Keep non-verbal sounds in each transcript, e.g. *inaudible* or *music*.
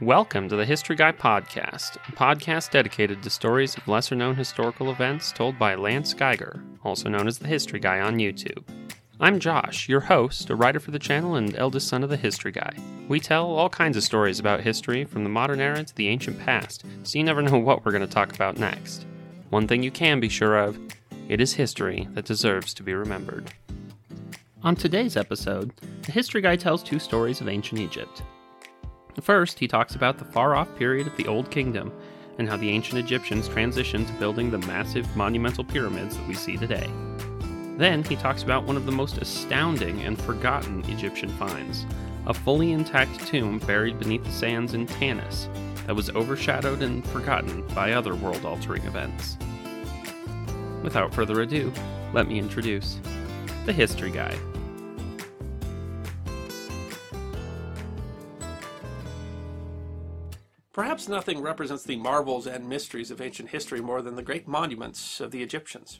Welcome to the History Guy Podcast, a podcast dedicated to stories of lesser known historical events told by Lance Geiger, also known as the History Guy on YouTube. I'm Josh, your host, a writer for the channel and eldest son of the History Guy. We tell all kinds of stories about history from the modern era to the ancient past, so you never know what we're going to talk about next. One thing you can be sure of it is history that deserves to be remembered. On today's episode, the History Guy tells two stories of ancient Egypt. First, he talks about the far off period of the Old Kingdom and how the ancient Egyptians transitioned to building the massive monumental pyramids that we see today. Then, he talks about one of the most astounding and forgotten Egyptian finds a fully intact tomb buried beneath the sands in Tanis that was overshadowed and forgotten by other world altering events. Without further ado, let me introduce the History Guy. Perhaps nothing represents the marvels and mysteries of ancient history more than the great monuments of the Egyptians.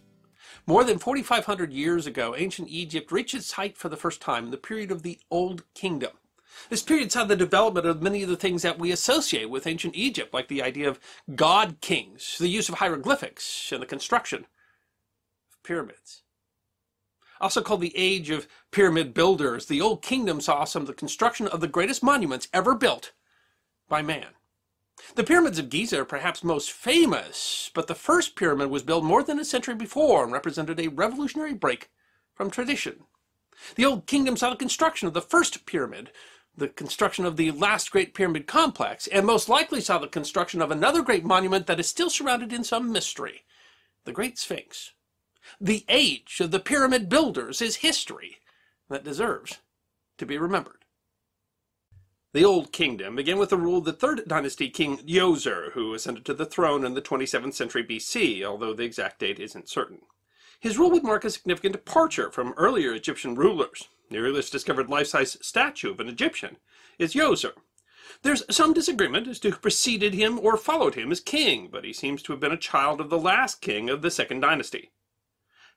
More than 4,500 years ago, ancient Egypt reached its height for the first time in the period of the Old Kingdom. This period saw the development of many of the things that we associate with ancient Egypt, like the idea of god kings, the use of hieroglyphics, and the construction of pyramids. Also called the Age of Pyramid Builders, the Old Kingdom saw some of the construction of the greatest monuments ever built by man. The pyramids of Giza are perhaps most famous, but the first pyramid was built more than a century before and represented a revolutionary break from tradition. The Old Kingdom saw the construction of the first pyramid, the construction of the last great pyramid complex, and most likely saw the construction of another great monument that is still surrounded in some mystery the Great Sphinx. The age of the pyramid builders is history that deserves to be remembered. The Old Kingdom began with the rule of the third dynasty king Djoser, who ascended to the throne in the 27th century BC, although the exact date isn't certain. His rule would mark a significant departure from earlier Egyptian rulers. The earliest discovered life-size statue of an Egyptian is Djoser. There's some disagreement as to who preceded him or followed him as king, but he seems to have been a child of the last king of the second dynasty.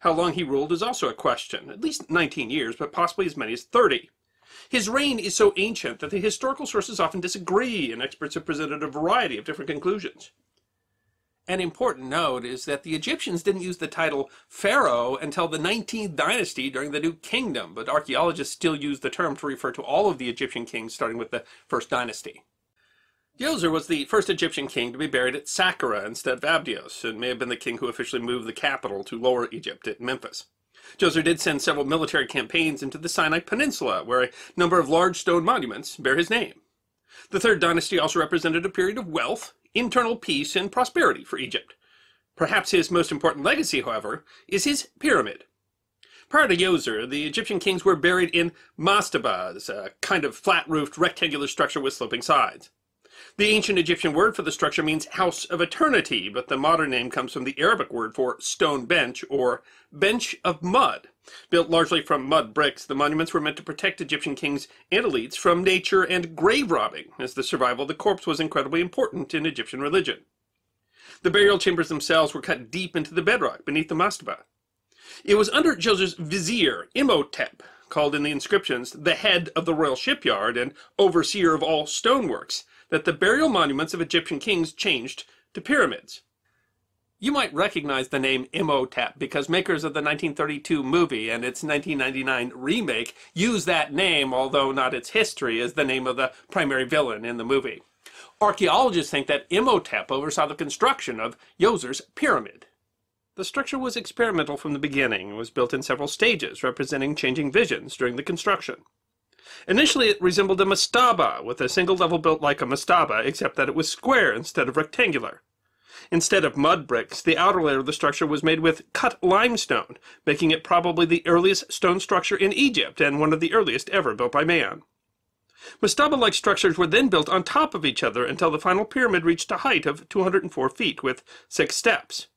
How long he ruled is also a question, at least 19 years, but possibly as many as 30. His reign is so ancient that the historical sources often disagree, and experts have presented a variety of different conclusions. An important note is that the Egyptians didn't use the title pharaoh until the 19th dynasty during the New Kingdom, but archaeologists still use the term to refer to all of the Egyptian kings starting with the first dynasty. Djoser was the first Egyptian king to be buried at Saqqara instead of Abydos, and may have been the king who officially moved the capital to Lower Egypt at Memphis. Djoser did send several military campaigns into the Sinai Peninsula, where a number of large stone monuments bear his name. The Third Dynasty also represented a period of wealth, internal peace, and prosperity for Egypt. Perhaps his most important legacy, however, is his pyramid. Prior to Djoser, the Egyptian kings were buried in mastabas, a kind of flat-roofed rectangular structure with sloping sides. The ancient Egyptian word for the structure means house of eternity, but the modern name comes from the Arabic word for stone bench or bench of mud. Built largely from mud bricks, the monuments were meant to protect Egyptian kings and elites from nature and grave robbing, as the survival of the corpse was incredibly important in Egyptian religion. The burial chambers themselves were cut deep into the bedrock beneath the mastaba. It was under Djoser's vizier, Imhotep, called in the inscriptions the head of the royal shipyard and overseer of all stoneworks, that the burial monuments of Egyptian kings changed to pyramids. You might recognize the name Imhotep because makers of the 1932 movie and its 1999 remake use that name, although not its history, as the name of the primary villain in the movie. Archaeologists think that Imhotep oversaw the construction of Djoser's pyramid. The structure was experimental from the beginning and was built in several stages, representing changing visions during the construction. Initially, it resembled a mastaba, with a single level built like a mastaba, except that it was square instead of rectangular. Instead of mud bricks, the outer layer of the structure was made with cut limestone, making it probably the earliest stone structure in Egypt and one of the earliest ever built by man. Mastaba-like structures were then built on top of each other until the final pyramid reached a height of 204 feet with six steps.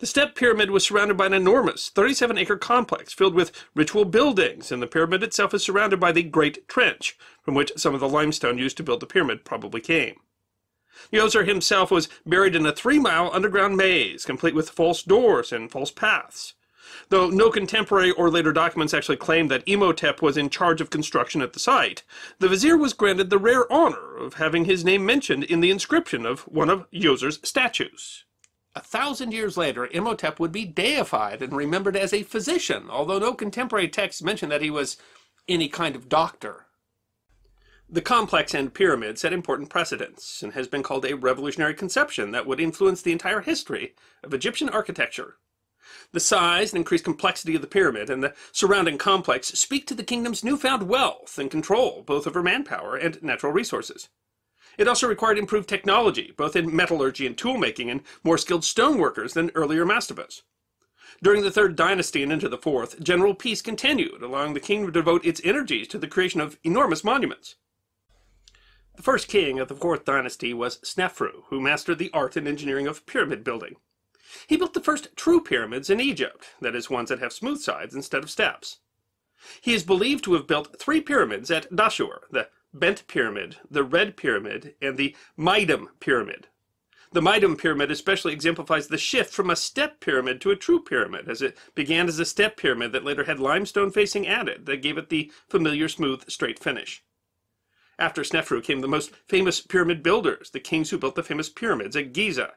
The step pyramid was surrounded by an enormous 37 acre complex filled with ritual buildings, and the pyramid itself is surrounded by the Great Trench, from which some of the limestone used to build the pyramid probably came. Djoser himself was buried in a three mile underground maze, complete with false doors and false paths. Though no contemporary or later documents actually claim that Imhotep was in charge of construction at the site, the vizier was granted the rare honor of having his name mentioned in the inscription of one of Djoser's statues. A thousand years later, Imhotep would be deified and remembered as a physician, although no contemporary texts mention that he was any kind of doctor. The complex and pyramid set important precedents and has been called a revolutionary conception that would influence the entire history of Egyptian architecture. The size and increased complexity of the pyramid and the surrounding complex speak to the kingdom's newfound wealth and control, both over manpower and natural resources. It also required improved technology, both in metallurgy and toolmaking, and more skilled stoneworkers than earlier mastabas. During the Third Dynasty and into the Fourth, general peace continued, allowing the kingdom to devote its energies to the creation of enormous monuments. The first king of the Fourth Dynasty was Snefru, who mastered the art and engineering of pyramid building. He built the first true pyramids in Egypt, that is, ones that have smooth sides instead of steps. He is believed to have built three pyramids at Dashur, the Bent Pyramid, the Red Pyramid, and the Meidum Pyramid. The Meidum Pyramid especially exemplifies the shift from a step pyramid to a true pyramid, as it began as a step pyramid that later had limestone facing added that gave it the familiar smooth, straight finish. After Snefru came the most famous pyramid builders, the kings who built the famous pyramids at Giza.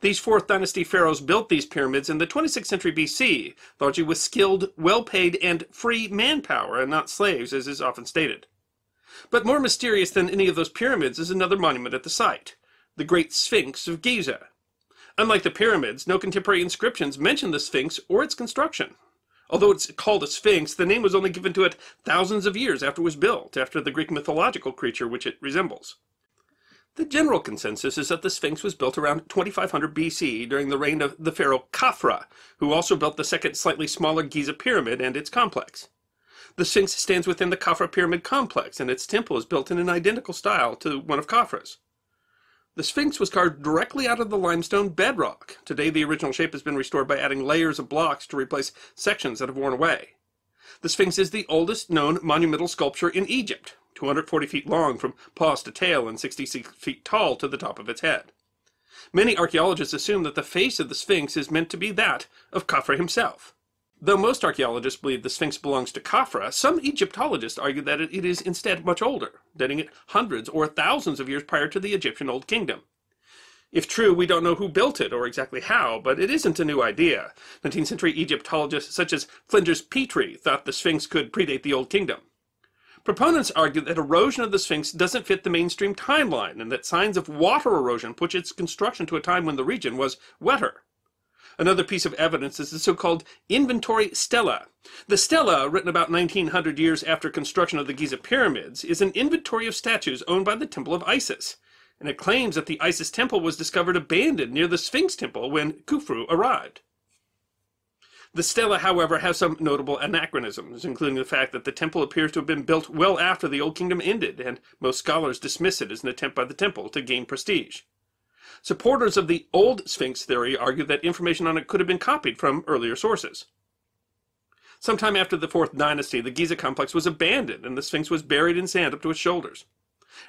These Fourth Dynasty pharaohs built these pyramids in the 26th century BC, largely with skilled, well-paid, and free manpower, and not slaves, as is often stated. But more mysterious than any of those pyramids is another monument at the site, the Great Sphinx of Giza. Unlike the pyramids, no contemporary inscriptions mention the Sphinx or its construction. Although it's called a sphinx, the name was only given to it thousands of years after it was built, after the Greek mythological creature which it resembles. The general consensus is that the Sphinx was built around 2500 BC during the reign of the pharaoh Khafra, who also built the second slightly smaller Giza pyramid and its complex. The Sphinx stands within the Khafra pyramid complex, and its temple is built in an identical style to one of Khafra's. The Sphinx was carved directly out of the limestone bedrock. Today, the original shape has been restored by adding layers of blocks to replace sections that have worn away. The Sphinx is the oldest known monumental sculpture in Egypt, 240 feet long from paws to tail and 66 feet tall to the top of its head. Many archaeologists assume that the face of the Sphinx is meant to be that of Khafra himself. Though most archaeologists believe the Sphinx belongs to Khafra, some Egyptologists argue that it is instead much older, dating it hundreds or thousands of years prior to the Egyptian Old Kingdom. If true, we don't know who built it or exactly how, but it isn't a new idea. 19th century Egyptologists such as Flinders Petrie thought the Sphinx could predate the Old Kingdom. Proponents argue that erosion of the Sphinx doesn't fit the mainstream timeline and that signs of water erosion push its construction to a time when the region was wetter. Another piece of evidence is the so-called inventory stela. The stela, written about 1900 years after construction of the Giza pyramids, is an inventory of statues owned by the Temple of Isis, and it claims that the Isis temple was discovered abandoned near the Sphinx temple when Khufu arrived. The stela, however, has some notable anachronisms, including the fact that the temple appears to have been built well after the Old Kingdom ended, and most scholars dismiss it as an attempt by the temple to gain prestige. Supporters of the old Sphinx theory argue that information on it could have been copied from earlier sources. Sometime after the Fourth Dynasty, the Giza complex was abandoned and the Sphinx was buried in sand up to its shoulders.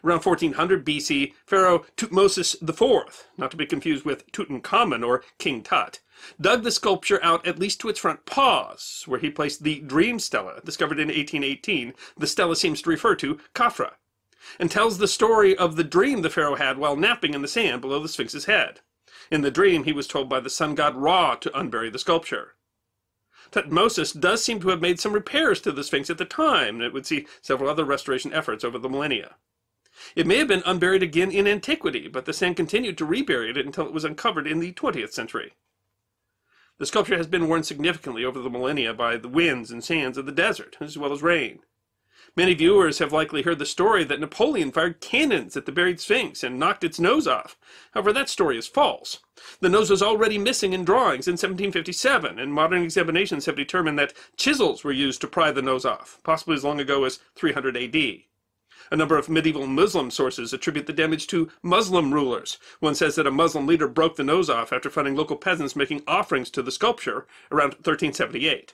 Around 1400 BC, Pharaoh Tutmosis IV, not to be confused with Tutankhamun or King Tut, dug the sculpture out at least to its front paws, where he placed the Dream Stela, discovered in 1818. The stela seems to refer to Khafra and tells the story of the dream the pharaoh had while napping in the sand below the Sphinx's head. In the dream, he was told by the sun god Ra to unbury the sculpture. Tutmosis does seem to have made some repairs to the Sphinx at the time, and it would see several other restoration efforts over the millennia. It may have been unburied again in antiquity, but the sand continued to rebury it until it was uncovered in the 20th century. The sculpture has been worn significantly over the millennia by the winds and sands of the desert, as well as rain. Many viewers have likely heard the story that Napoleon fired cannons at the buried Sphinx and knocked its nose off. However, that story is false. The nose was already missing in drawings in 1757, and modern examinations have determined that chisels were used to pry the nose off, possibly as long ago as 300 AD. A number of medieval Muslim sources attribute the damage to Muslim rulers. One says that a Muslim leader broke the nose off after finding local peasants making offerings to the sculpture around 1378.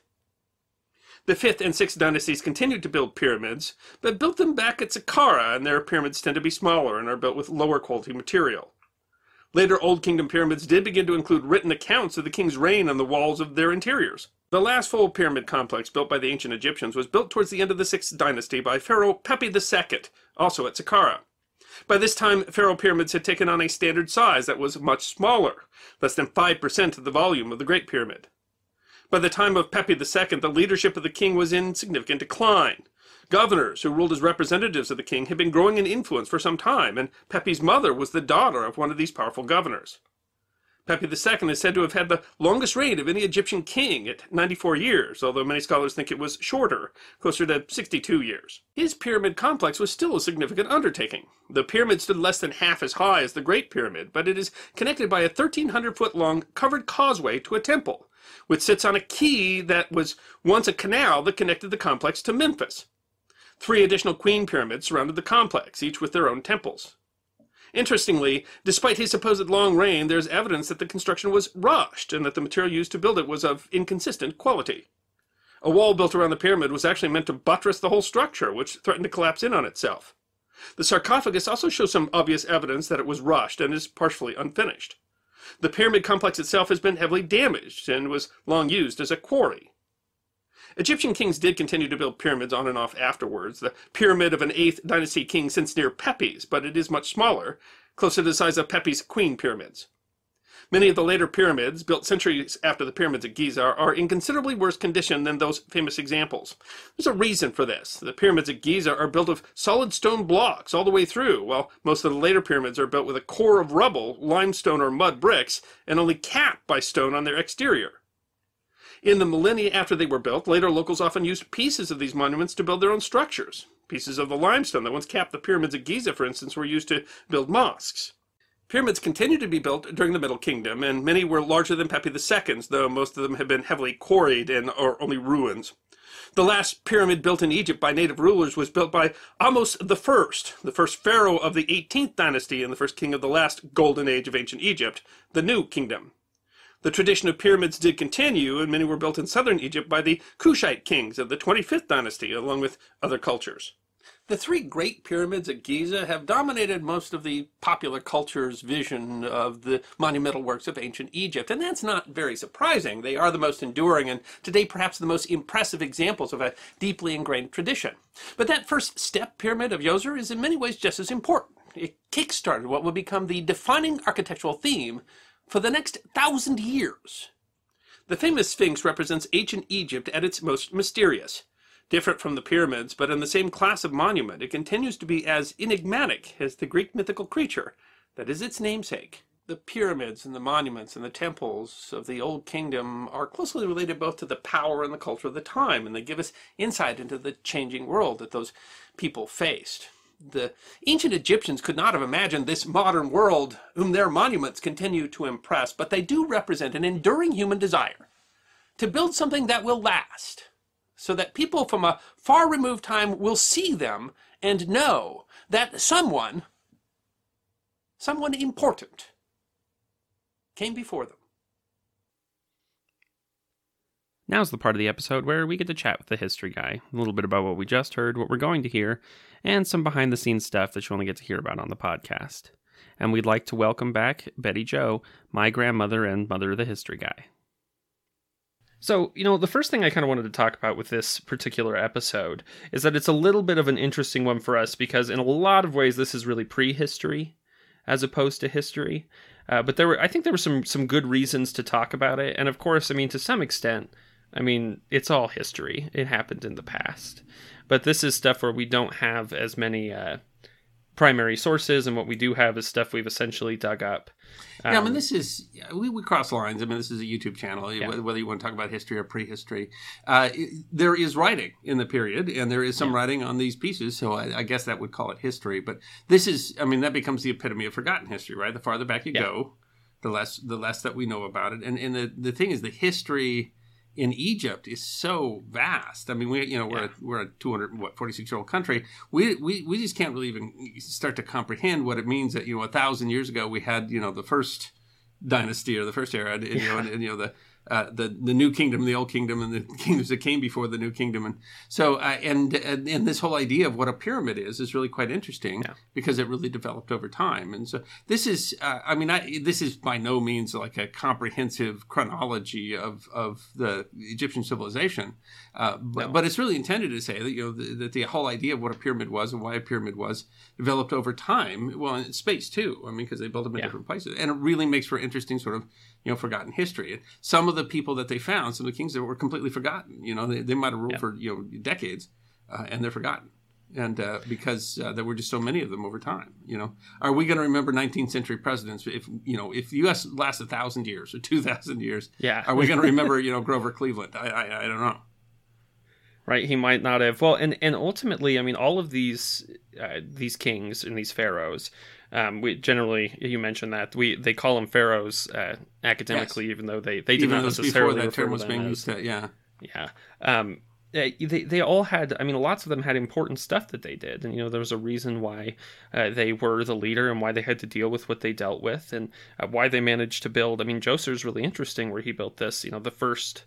The fifth and sixth dynasties continued to build pyramids, but built them back at Saqqara, and their pyramids tend to be smaller and are built with lower quality material. Later Old Kingdom pyramids did begin to include written accounts of the king's reign on the walls of their interiors. The last full pyramid complex built by the ancient Egyptians was built towards the end of the 6th dynasty by Pharaoh Pepi II, also at Saqqara. By this time, pharaoh pyramids had taken on a standard size that was much smaller, less than 5% of the volume of the Great Pyramid. By the time of Pepi II, the leadership of the king was in significant decline. Governors, who ruled as representatives of the king, had been growing in influence for some time, and Pepi's mother was the daughter of one of these powerful governors. Pepi II is said to have had the longest reign of any Egyptian king at 94 years, although many scholars think it was shorter, closer to 62 years. His pyramid complex was still a significant undertaking. The pyramid stood less than half as high as the Great Pyramid, but it is connected by a 1,300 foot long covered causeway to a temple, which sits on a quay that was once a canal that connected the complex to Memphis. Three additional queen pyramids surrounded the complex, each with their own temples. Interestingly, despite his supposed long reign, there's evidence that the construction was rushed and that the material used to build it was of inconsistent quality. A wall built around the pyramid was actually meant to buttress the whole structure, which threatened to collapse in on itself. The sarcophagus also shows some obvious evidence that it was rushed and is partially unfinished. The pyramid complex itself has been heavily damaged and was long used as a quarry. Egyptian kings did continue to build pyramids on and off afterwards. The pyramid of an 8th dynasty king sits near Pepi's, but it is much smaller, closer to the size of Pepi's queen pyramids. Many of the later pyramids, built centuries after the pyramids at Giza, are in considerably worse condition than those famous examples. There's a reason for this. The pyramids at Giza are built of solid stone blocks all the way through, while most of the later pyramids are built with a core of rubble, limestone or mud bricks, and only capped by stone on their exterior. In the millennia after they were built, later locals often used pieces of these monuments to build their own structures. Pieces of the limestone that once capped the pyramids of Giza, for instance, were used to build mosques. Pyramids continued to be built during the Middle Kingdom, and many were larger than Pepi II's, though most of them had been heavily quarried and are only ruins. The last pyramid built in Egypt by native rulers was built by Ahmose I, the first pharaoh of the 18th dynasty and the first king of the last golden age of ancient Egypt, the New Kingdom. The tradition of pyramids did continue, and many were built in southern Egypt by the Kushite kings of the 25th dynasty, along with other cultures. The three great pyramids at Giza have dominated most of the popular culture's vision of the monumental works of ancient Egypt, and that's not very surprising. They are the most enduring and today perhaps the most impressive examples of a deeply ingrained tradition. But that first step pyramid of Djoser is in many ways just as important. It kickstarted what would become the defining architectural theme for the next thousand years. The famous Sphinx represents ancient Egypt at its most mysterious. Different from the pyramids, but in the same class of monument, it continues to be as enigmatic as the Greek mythical creature that is its namesake. The pyramids and the monuments and the temples of the Old Kingdom are closely related both to the power and the culture of the time, and they give us insight into the changing world that those people faced the ancient Egyptians could not have imagined this modern world whom their monuments continue to impress, but they do represent an enduring human desire to build something that will last, so that people from a far removed time will see them and know that someone, someone important, came before them. Now's the part of the episode where we get to chat with the history guy, a little bit about what we just heard, what we're going to hear, and some behind the scenes stuff that you only get to hear about on the podcast. And we'd like to welcome back Betty Joe, my grandmother and mother of the history guy. So, you know, the first thing I kind of wanted to talk about with this particular episode is that it's a little bit of an interesting one for us because, in a lot of ways, this is really prehistory as opposed to history. Uh, but there were, I think, there were some some good reasons to talk about it, and of course, I mean, to some extent, I mean, it's all history. It happened in the past. But this is stuff where we don't have as many uh, primary sources, and what we do have is stuff we've essentially dug up. Um, yeah, I mean, um, this is we, we cross lines. I mean, this is a YouTube channel. Yeah. Whether you want to talk about history or prehistory, uh, there is writing in the period, and there is some yeah. writing on these pieces. So I, I, guess that would call it history. But this is, I mean, that becomes the epitome of forgotten history, right? The farther back you yeah. go, the less the less that we know about it. And and the the thing is, the history in Egypt is so vast. I mean, we you know we're yeah. a, we're a 200 what 46 year old country. We, we we just can't really even start to comprehend what it means that you know a thousand years ago we had you know the first dynasty or the first era, and, you know, and, and, you know the uh, the the new kingdom, the old kingdom, and the *laughs* kingdoms that came before the new kingdom, and so uh, and, and, and this whole idea of what a pyramid is is really quite interesting Yeah. because it really developed over time, and so this is uh, I mean I, this is by no means like a comprehensive chronology of of the Egyptian civilization, uh, but, No. but it's really intended to say that you know the, that the whole idea of what a pyramid was and why a pyramid was developed over time, well in space too. I mean because they built them in Yeah. different places, and it really makes for interesting sort of you know forgotten history. Some of the people that they found, some of the kings that were completely forgotten. You know, they, they might have ruled Yeah. for you know decades, uh, and they're forgotten. And uh, because uh, there were just so many of them over time, you know, are we going to remember 19th century presidents if you know if the U.S. lasts a thousand years or two thousand years? Yeah. Are we going *laughs* to remember you know Grover Cleveland? I, I I don't know. Right? He might not have well and and ultimately i mean all of these uh, these kings and these pharaohs um, we generally you mentioned that we they call them pharaohs uh, academically even though they they Even not necessarily before that term was being used to yeah. Yeah. Um uh, they, they all had i mean lots of them had important stuff that they did and you know there was a reason why uh, they were the leader and why they had to deal with what they dealt with and uh, why they managed to build. I mean Djoser's really interesting where he built this you know the first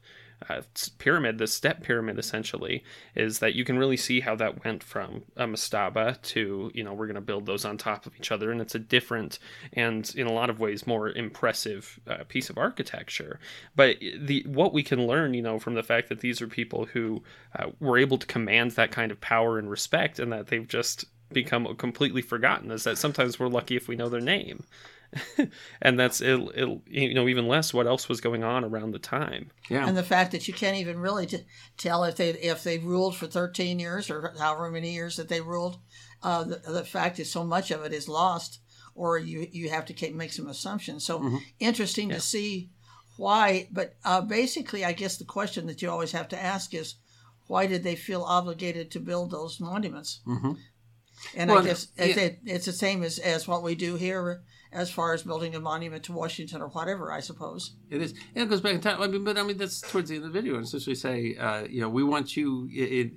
uh, pyramid the step pyramid essentially is that you can really see how that went from a mastaba to you know we're going to build those on top of each other and it's a different and in a lot of ways more impressive uh, piece of architecture. But the what we can learn you know from the fact that these are people who uh, were able to command that kind of power and respect and that they've just become completely forgotten is that sometimes we're lucky if we know their name *laughs* and that's it, it, you know even less what else was going on around the time. Yeah. And the fact that you can't even really t- tell if they if they ruled for 13 years or however many years that they ruled uh, the, the fact is so much of it is lost or you you have to ca- make some assumptions. So Mm-hmm. interesting to see why but uh, basically i guess the question that you always have to ask is why did they feel obligated to build those monuments? Mhm. And Well, i guess yeah. it, it, it's the same as, as what we do here as far as building a monument to washington or whatever i suppose It is. And it goes back in time. I mean, but I mean, that's towards the end of the video. And essentially say, uh, you know, we want you. It,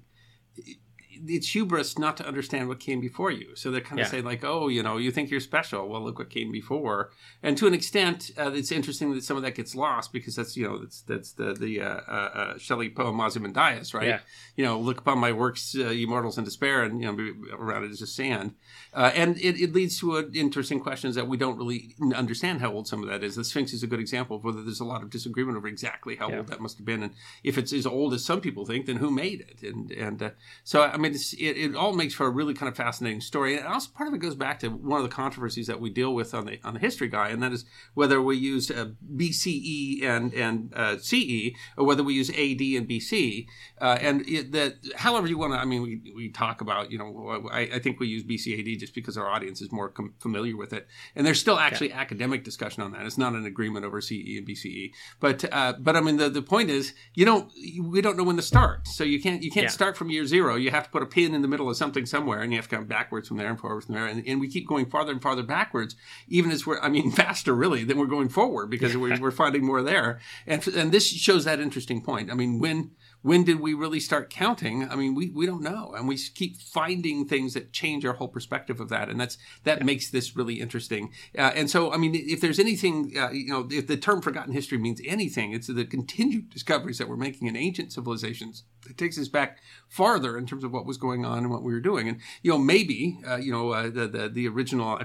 it, it's hubris not to understand what came before you. So they're kind of Yeah. saying like, oh, you know, you think you're special. Well, look what came before. And to an extent, uh, it's interesting that some of that gets lost because that's you know that's that's the the uh, uh, uh, Shelley poem Ozymandias, right? Yeah. You know, look upon my works, uh, ye mortals, in despair, and you know, around it is just sand. Uh, and it, it leads to uh, interesting questions that we don't really understand how old some of that is. The Sphinx is a good example of whether there's a lot of disagreement over exactly how Yeah. old that must have been, and if it's as old as some people think, then who made it? And and uh, so I mean, it's, it, it all makes for a really kind of fascinating story. And also part of it goes back to one of the controversies that we deal with on the on the history guy, and that is whether we use uh, BCE and and uh, CE or whether we use AD and BC. Uh, and it, that however you want to, I mean, we, we talk about you know, I, I think we use BCAD just because our audience is more com- familiar with it, and there's still actually academic discussion on that. It's not an agreement over CE and BCE, but uh, but I mean the, the point is you don't we don't know when to start, so you can't you can't Yeah. start from year zero. You have to put a pin in the middle of something somewhere, and you have to come backwards from there and forward from there, and, and we keep going farther and farther backwards, even as we're I mean *laughs* faster really than we're going forward because we're, we're finding more there, and and this shows that interesting point. I mean when when did we really start counting? I mean, we, we don't know, and we keep finding things that change our whole perspective of that, and that's that makes this really interesting. Uh, and so, I mean, if there's anything, uh, you know, if the term "forgotten history" means anything, it's the continued discoveries that we're making in ancient civilizations. It takes us back farther in terms of what was going on and what we were doing, and you know, maybe, uh, you know, uh, the, the the original,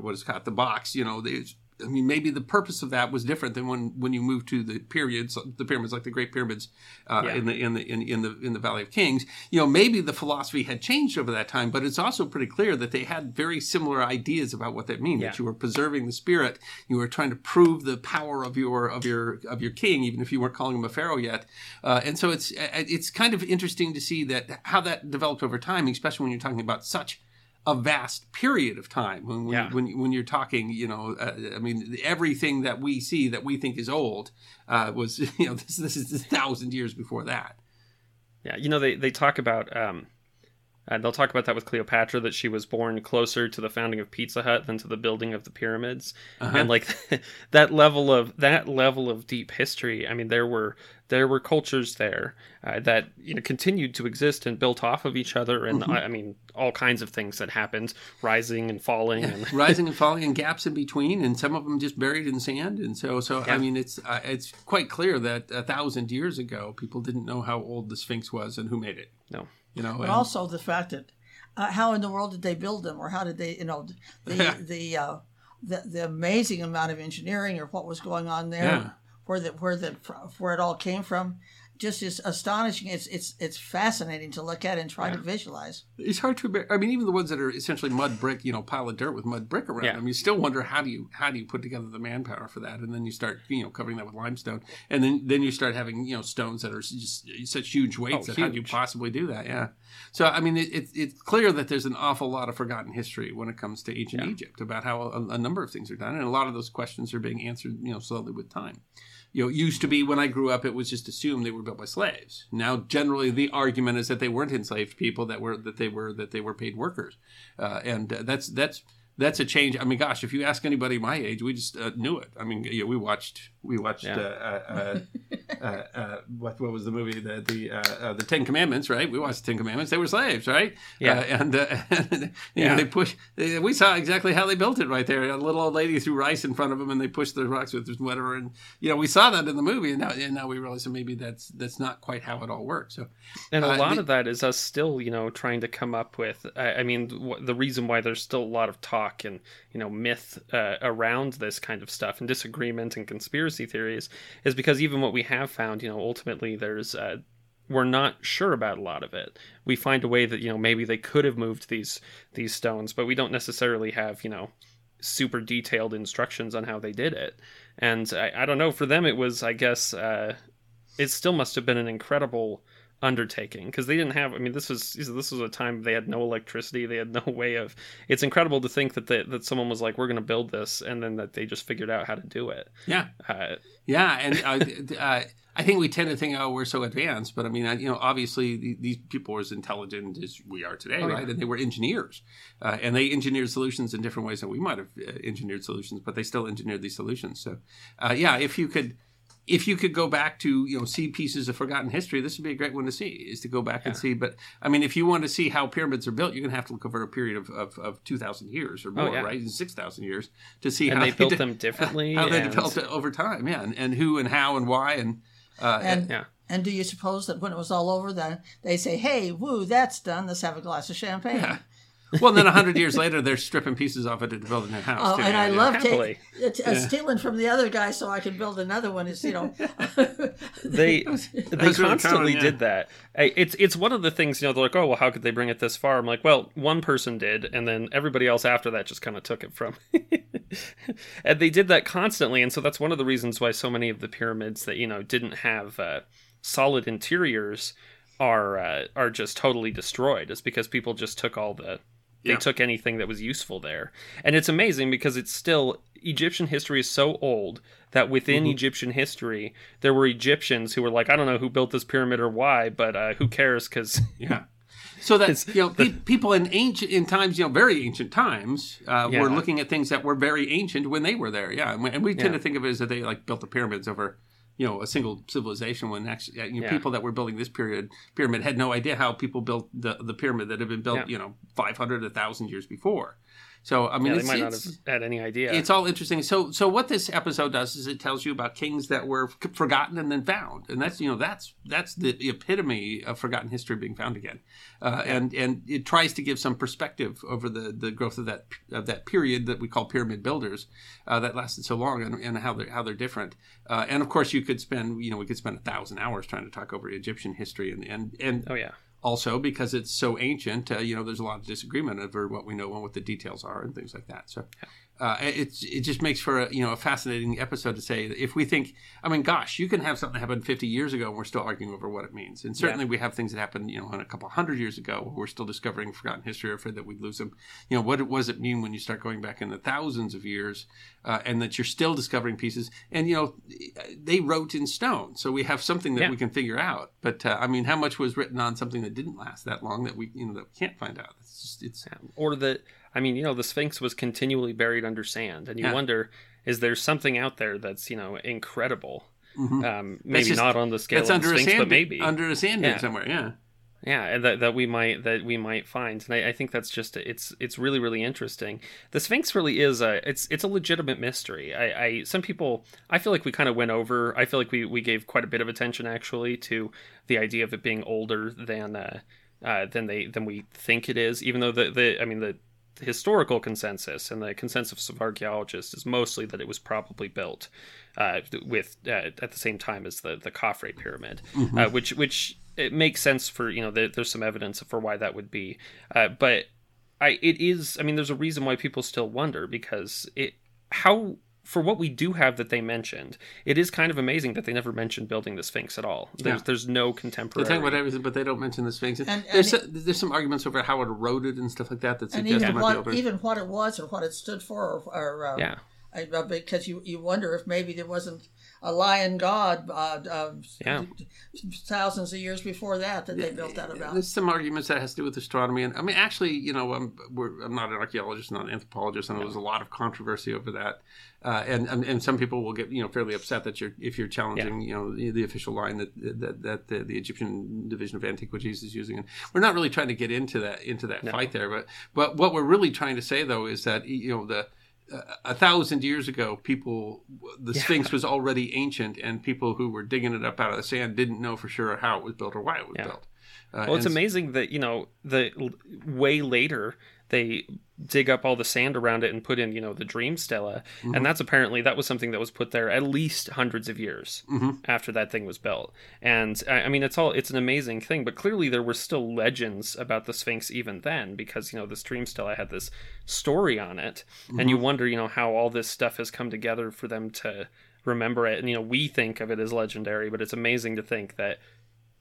what is called, the box, you know, there's I mean, maybe the purpose of that was different than when, when you move to the periods, the pyramids like the Great Pyramids uh, Yeah. in the in the in, in the in the Valley of Kings. You know, maybe the philosophy had changed over that time, but it's also pretty clear that they had very similar ideas about what that means. Yeah. That you were preserving the spirit, you were trying to prove the power of your of your of your king, even if you weren't calling him a pharaoh yet. Uh, and so it's it's kind of interesting to see that how that developed over time, especially when you're talking about such a vast period of time when when, Yeah. when, when you're talking you know uh, i mean everything that we see that we think is old uh, was *laughs* you know this, this is a thousand years before that Yeah, you know they they talk about um, Uh, they'll talk about that with Cleopatra that she was born closer to the founding of Pizza Hut than to the building of the pyramids, Uh-huh. and like *laughs* that level of that level of deep history. I mean, there were there were cultures there uh, that you know continued to exist and built off of each other, and Mm-hmm. I, I mean all kinds of things that happened, rising and falling, and *laughs* rising and falling and gaps in between, and some of them just buried in sand. And so, so Yeah. I mean, it's uh, it's quite clear that a thousand years ago, people didn't know how old the Sphinx was and who made it. no. You know, But and- also the fact that uh, how in the world did they build them, or how did they, you know, the *laughs* the uh, the, the amazing amount of engineering or what was going on there, Yeah. Where the where the where it all came from, just is astonishing. It's it's it's fascinating to look at and try to visualize. it's hard to. I mean, even the ones that are essentially mud brick, you know, pile of dirt with mud brick around Yeah. them, you still wonder how do you how do you put together the manpower for that, and then you start you know covering that with limestone, and then then you start having you know stones that are just such huge weights Oh, that how do you possibly do that? Yeah. So I mean, it, it, it's clear that there's an awful lot of forgotten history when it comes to ancient Yeah. Egypt about how a, a number of things are done, and a lot of those questions are being answered you know slowly with time. You know, it used to be when I grew up, it was just assumed they were built by slaves. Now, generally, the argument is that they weren't enslaved people; that were that they were that they were paid workers, uh, and uh, that's that's that's a change. I mean, gosh, if you ask anybody my age, we just uh, knew it. I mean, you know, we watched we watched Yeah. *laughs* uh, uh, what what was the movie the the uh, uh, the Ten Commandments, right? We watched the Ten Commandments. They were slaves, right? Yeah. And uh, *laughs* you know, they push. They, we saw exactly how they built it right there. A little old lady threw rice in front of them, and they pushed the rocks with whatever. And you know, we saw that in the movie, and now and now we realize that maybe that's that's not quite how it all works. So And a lot the- of that is us still, you know, trying to come up with. I, I mean, wh- the reason why there's still a lot of talk and you know myth uh, around this kind of stuff and disagreement and conspiracy theories is because even what we have found, you know, ultimately there's. Uh, we're not sure about a lot of it. We find a way that you know maybe they could have moved these these stones, but we don't necessarily have you know super detailed instructions on how they did it. And I, I don't know. For them, it was I guess uh, it still must have been an incredible undertaking because they didn't have i mean this was this was a time they had no electricity they had no *laughs* way of it's incredible to think that they, that someone was like we're going to build this and then that they just figured out how to do it yeah, uh, Yeah, and uh, uh, I think we tend to think, oh, we're so advanced, but I mean, I- you know, obviously these people were as intelligent as we are today, Oh, yeah. right? And they were engineers, uh, and they engineered solutions in different ways than we might have uh, engineered solutions, but they still engineered these solutions. So, uh, yeah, if you could. If you could go back to you know see pieces of forgotten history, this would be a great one to see. Is to go back and see. But I mean, if you want to see how pyramids are built, you're going to have to look over a period of, of, of two thousand years or more, Oh, yeah. right? Six thousand years to see and how they *laughs* built did- them differently how they developed it over time, yeah, and, and who and how and why and uh, And yeah and do you suppose that when it was all over, then they say, "Hey, woo, that's done. Let's have a glass of champagne." Yeah. well, then a hundred years later, they're stripping pieces off it to build a new house. Oh, too, and yeah, I yeah. love Happily. taking uh, stealing from the other guy so I can build another one. Is you know, *laughs* they *laughs* they was really constantly common, yeah. did that. I- It's it's one of the things you know they're like oh well how could they bring it this far? I'm like well one person did and then everybody else after that just kind of took it from. *laughs* and they did that constantly and so that's one of the reasons why so many of the pyramids that you know didn't have uh, solid interiors are uh, are just totally destroyed. Is because people just took all the they Yeah. took anything that was useful there. And it's amazing because it's still Egyptian history is so old that within Mm-hmm. Egyptian history there were Egyptians who were like I don't know who built this pyramid or why, but uh, who cares cuz *laughs* Yeah. So that you know, pe- people in ancient in times, you know, very ancient times, uh, Yeah. were looking at things that were very ancient when they were there. Yeah, and we, and we tend Yeah. to think of it as that they like built the pyramids over, you know, a single civilization. When actually, you know, Yeah. people that were building this period pyramid had no idea how people built the the pyramid that had been built, Yeah. you know, five hundred, thousand years before. So I mean, yeah, they might not have had any idea. it's all interesting. So, so what this episode does is it tells you about kings that were forgotten and then found, and that's you know that's that's the epitome of forgotten history being found again, uh, and and it tries to give some perspective over the the growth of that of that period that we call pyramid builders uh, that lasted so long and, and how they're how they're different. Uh, and of course, you could spend you know we could spend a thousand hours trying to talk over Egyptian history and and and oh yeah. Also because it's so ancient, uh, you know, there's a lot of disagreement over what we know and what the details are and things like that. So, uh, it's it just makes for a you know a fascinating episode to say if we think I mean gosh you can have something happen 50 years ago and we're still arguing over what it means. And certainly yeah. we have things that happened you know a couple hundred years ago we're still discovering forgotten history or afraid that we'd lose them you know what, what does it mean when you start going back in the thousands of years uh, and that you're still discovering pieces? And you know they wrote in stone so we have something that yeah. we can figure out. But uh, I mean how much was written on something that didn't last that long that we you know that we can't find out it's or that I mean, you know, the Sphinx was continually buried under sand, and you yeah. wonder, is there something out there that's you know incredible? Mm-hmm. Um, maybe just, not on the scale of the Sphinx, sand, but maybe under a sand yeah. somewhere. Yeah, yeah, and that, that we might that we might find, and I, I, think that's just it's it's really really interesting. The Sphinx really is a it's it's a legitimate mystery. I, I some people I feel like we kind of went over. I feel like we we gave quite a bit of attention actually to the idea of it being older than. Uh, uh, than they than we think it is. Even though the, the I mean the historical consensus and the consensus of archaeologists is mostly that it was probably built uh, with uh, at the same time as the the Khafre pyramid, mm-hmm. uh, which which it makes sense for you know the, there's some evidence for why that would be, uh, but I it is I mean there's a reason why people still wonder because it how for what we do have that they mentioned, it is kind of amazing that they never mentioned building the Sphinx at all. There's yeah. there's no contemporary. They talk about everything, but they don't mention the Sphinx. And, and there's, it, there's some arguments over how it eroded and stuff like that that suggest even what, even what it was or what it stood for, or, or uh, yeah, uh, because you you wonder if maybe there wasn't a lion god uh, uh, yeah. thousands of years before that that they built that about. There's some arguments that has to do with astronomy, and I mean, actually, you know, I'm I'm not an archaeologist, not an anthropologist, and no. there's a lot of controversy over that. Uh, and, and, and some people will get you know fairly upset that you're if you're challenging yeah. you know the, the, official line that that, that the, the, Egyptian Division of Antiquities is using, and we're not really trying to get into that into that no. fight there. But but what we're really trying to say though is that you know the a thousand years ago, people, the yeah. Sphinx was already ancient, and people who were digging it up out of the sand didn't know for sure how it was built or why it was yeah. built. Uh, well, it's amazing that you know the way later they dig up all the sand around it and put in you know the dream stela. mm-hmm. and that's apparently that was something that was put there at least hundreds of years mm-hmm. after that thing was built and i mean it's all it's an amazing thing but clearly there were still legends about the sphinx even then because you know this dream stela had this story on it mm-hmm. and you wonder you know how all this stuff has come together for them to remember it and you know we think of it as legendary but it's amazing to think that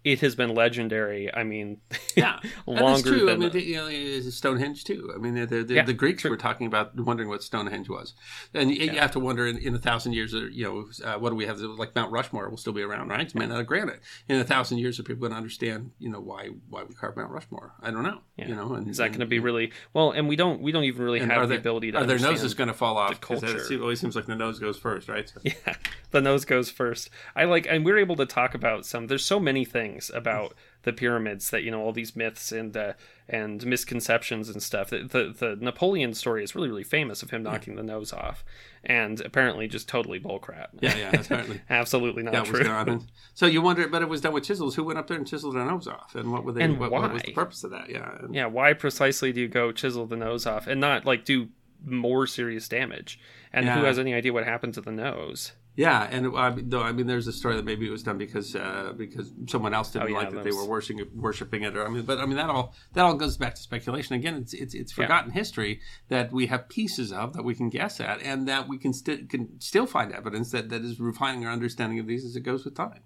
it has been legendary. I mean, yeah, *laughs* longer true. than I mean, you know, Stonehenge too. I mean, the, the, yeah, the Greeks true. were talking about wondering what Stonehenge was, and you, yeah. you have to wonder in, in, a thousand years, uh, you know, uh, what do we have? Like Mount Rushmore will still be around, right? It's made out of granite. In a thousand years, are people going to understand, you know, why why we carved Mount Rushmore? I don't know. Yeah. You know, and, is that going to be really well? And we don't we don't even really have the ability to. Are their noses going to fall off? Because it always seems like the nose goes first, right? So. *laughs* Yeah, the nose goes first. I like, and we're able to talk about some. There's so many things about the pyramids that you know all these myths and uh, and misconceptions and stuff. The, the, the Napoleon story is really really famous of him knocking yeah. the nose off, and apparently just totally bullcrap. Yeah, yeah, apparently *laughs* absolutely not true. so you wonder, but it was done with chisels. Who went up there and chiseled their nose off, and what were they? And what, why? what was the purpose of that? Yeah, and, yeah. Why precisely do you go chisel the nose off and not like do more serious damage? And yeah. who has any idea what happened to the nose? Yeah, and I mean, though I mean, there's a story that maybe it was done because uh, because someone else didn't oh, yeah, like that, they were worshiping worshiping it. Or I mean, but I mean that all that all goes back to speculation. Again, it's it's it's forgotten yeah. history that we have pieces of that we can guess at, and that we can still can still find evidence that that is refining our understanding of these as it goes with time.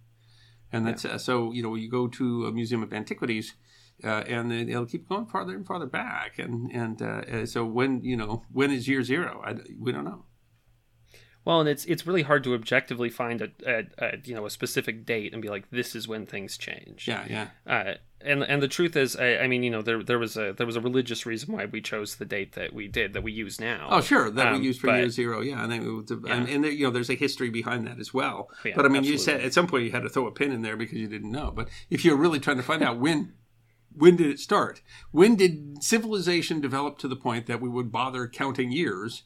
And that's yeah. uh, so you know you go to a museum of antiquities. Uh, and it'll keep going farther and farther back, and and uh, so when you know when is year zero? I, we don't know. Well, and it's it's really hard to objectively find a, a, a, you know a specific date and be like this is when things change. Yeah, yeah. Uh, and and the truth is, I, I, mean, you know, there there was a there was a religious reason why we chose the date that we did that we use now. Oh, sure, that um, we use for but, year zero. Yeah, and then yeah. and, and there, you know, there's a history behind that as well. Yeah, but I mean, absolutely. you said at some point you had to throw a pin in there because you didn't know. But if you're really trying to find out when when did it start? When did civilization develop to the point that we would bother counting years?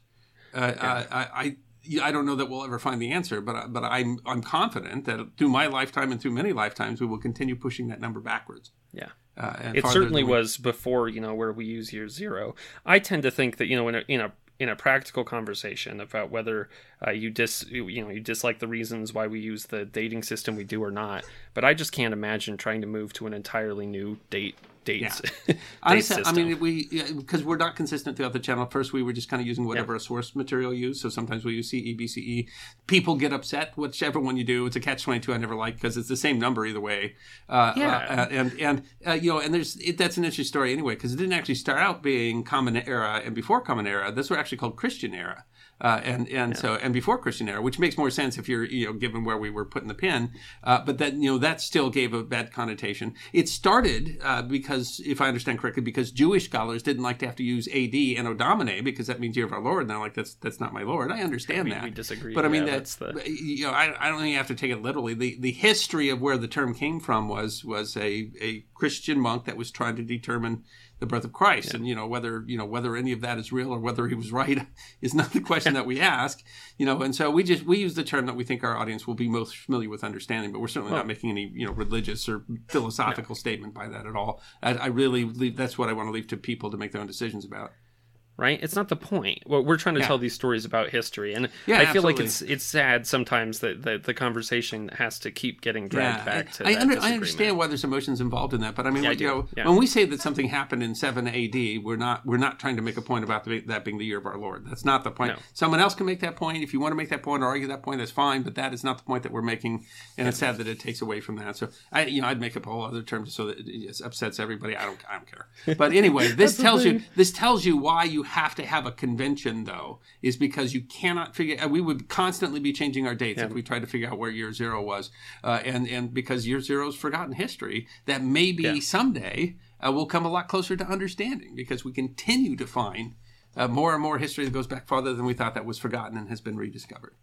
Uh, yeah. I, I, I don't know that we'll ever find the answer, but but I'm I'm confident that through my lifetime and through many lifetimes, we will continue pushing that number backwards. Yeah. Uh, it certainly was before you know where we use year zero. I tend to think that you know in a, in a in a practical conversation about whether uh, you dis you know you dislike the reasons why we use the dating system we do or not. But I just can't imagine trying to move to an entirely new date dates. *laughs* Yeah. Honestly, I mean, we because we're not consistent throughout the channel. First, we were just kind of using whatever source material used. So sometimes we use CE, BCE. People get upset, whichever one you do. It's a catch twenty two. I never like because it's the same number either way. Uh, Yeah. uh, and and uh, you know, and there's it, that's an interesting story anyway because it didn't actually start out being Common Era and before Common Era. This were actually called Christian Era. Uh, and and so and before Christian era, which makes more sense if you're you know given where we were putting the pin, uh, but then you know that still gave a bad connotation. It started uh, because, if I understand correctly, because Jewish scholars didn't like to have to use AD and O Domine because that means year of our Lord. And they're like, that's that's not my Lord. I understand we- that. we disagree. But I mean, Yeah, that's that's the- you know, I, I don't think you have to take it literally. The the history of where the term came from was was a a Christian monk that was trying to determine the birth of Christ, and you know whether you know whether any of that is real or whether he was right *laughs* is not the question that we ask. You know, and so we just we use the term that we think our audience will be most familiar with understanding, but we're certainly not oh. making any you know religious or philosophical statement by that at all. I, I really leave, that's what I want to leave to people to make their own decisions about. Right? It's not the point. Well, we're trying to Yeah. tell these stories about history, and Yeah, I feel like it's it's sad sometimes that the, the conversation has to keep getting dragged back to. I, that under, I understand why there's emotions involved in that, but I mean, Yeah, I you know, Yeah. when we say that something happened in seven A.D., we're not we're not trying to make a point about the, that being the year of our Lord. That's not the point. No. Someone else can make that point. If you want to make that point or argue that point, that's fine. But that is not the point that we're making, and it's sad that it takes away from that. So I, you know, I'd make up a whole other term so that it it upsets everybody. I don't I don't care. *laughs* But anyway, this tells you this tells you why you have to have a convention though, is because you cannot figure. uh, We would constantly be changing our dates if we tried to figure out where year zero was, uh, and and because year zero is forgotten history that maybe Yeah. someday uh, we'll come a lot closer to understanding because we continue to find uh, more and more history that goes back farther than we thought that was forgotten and has been rediscovered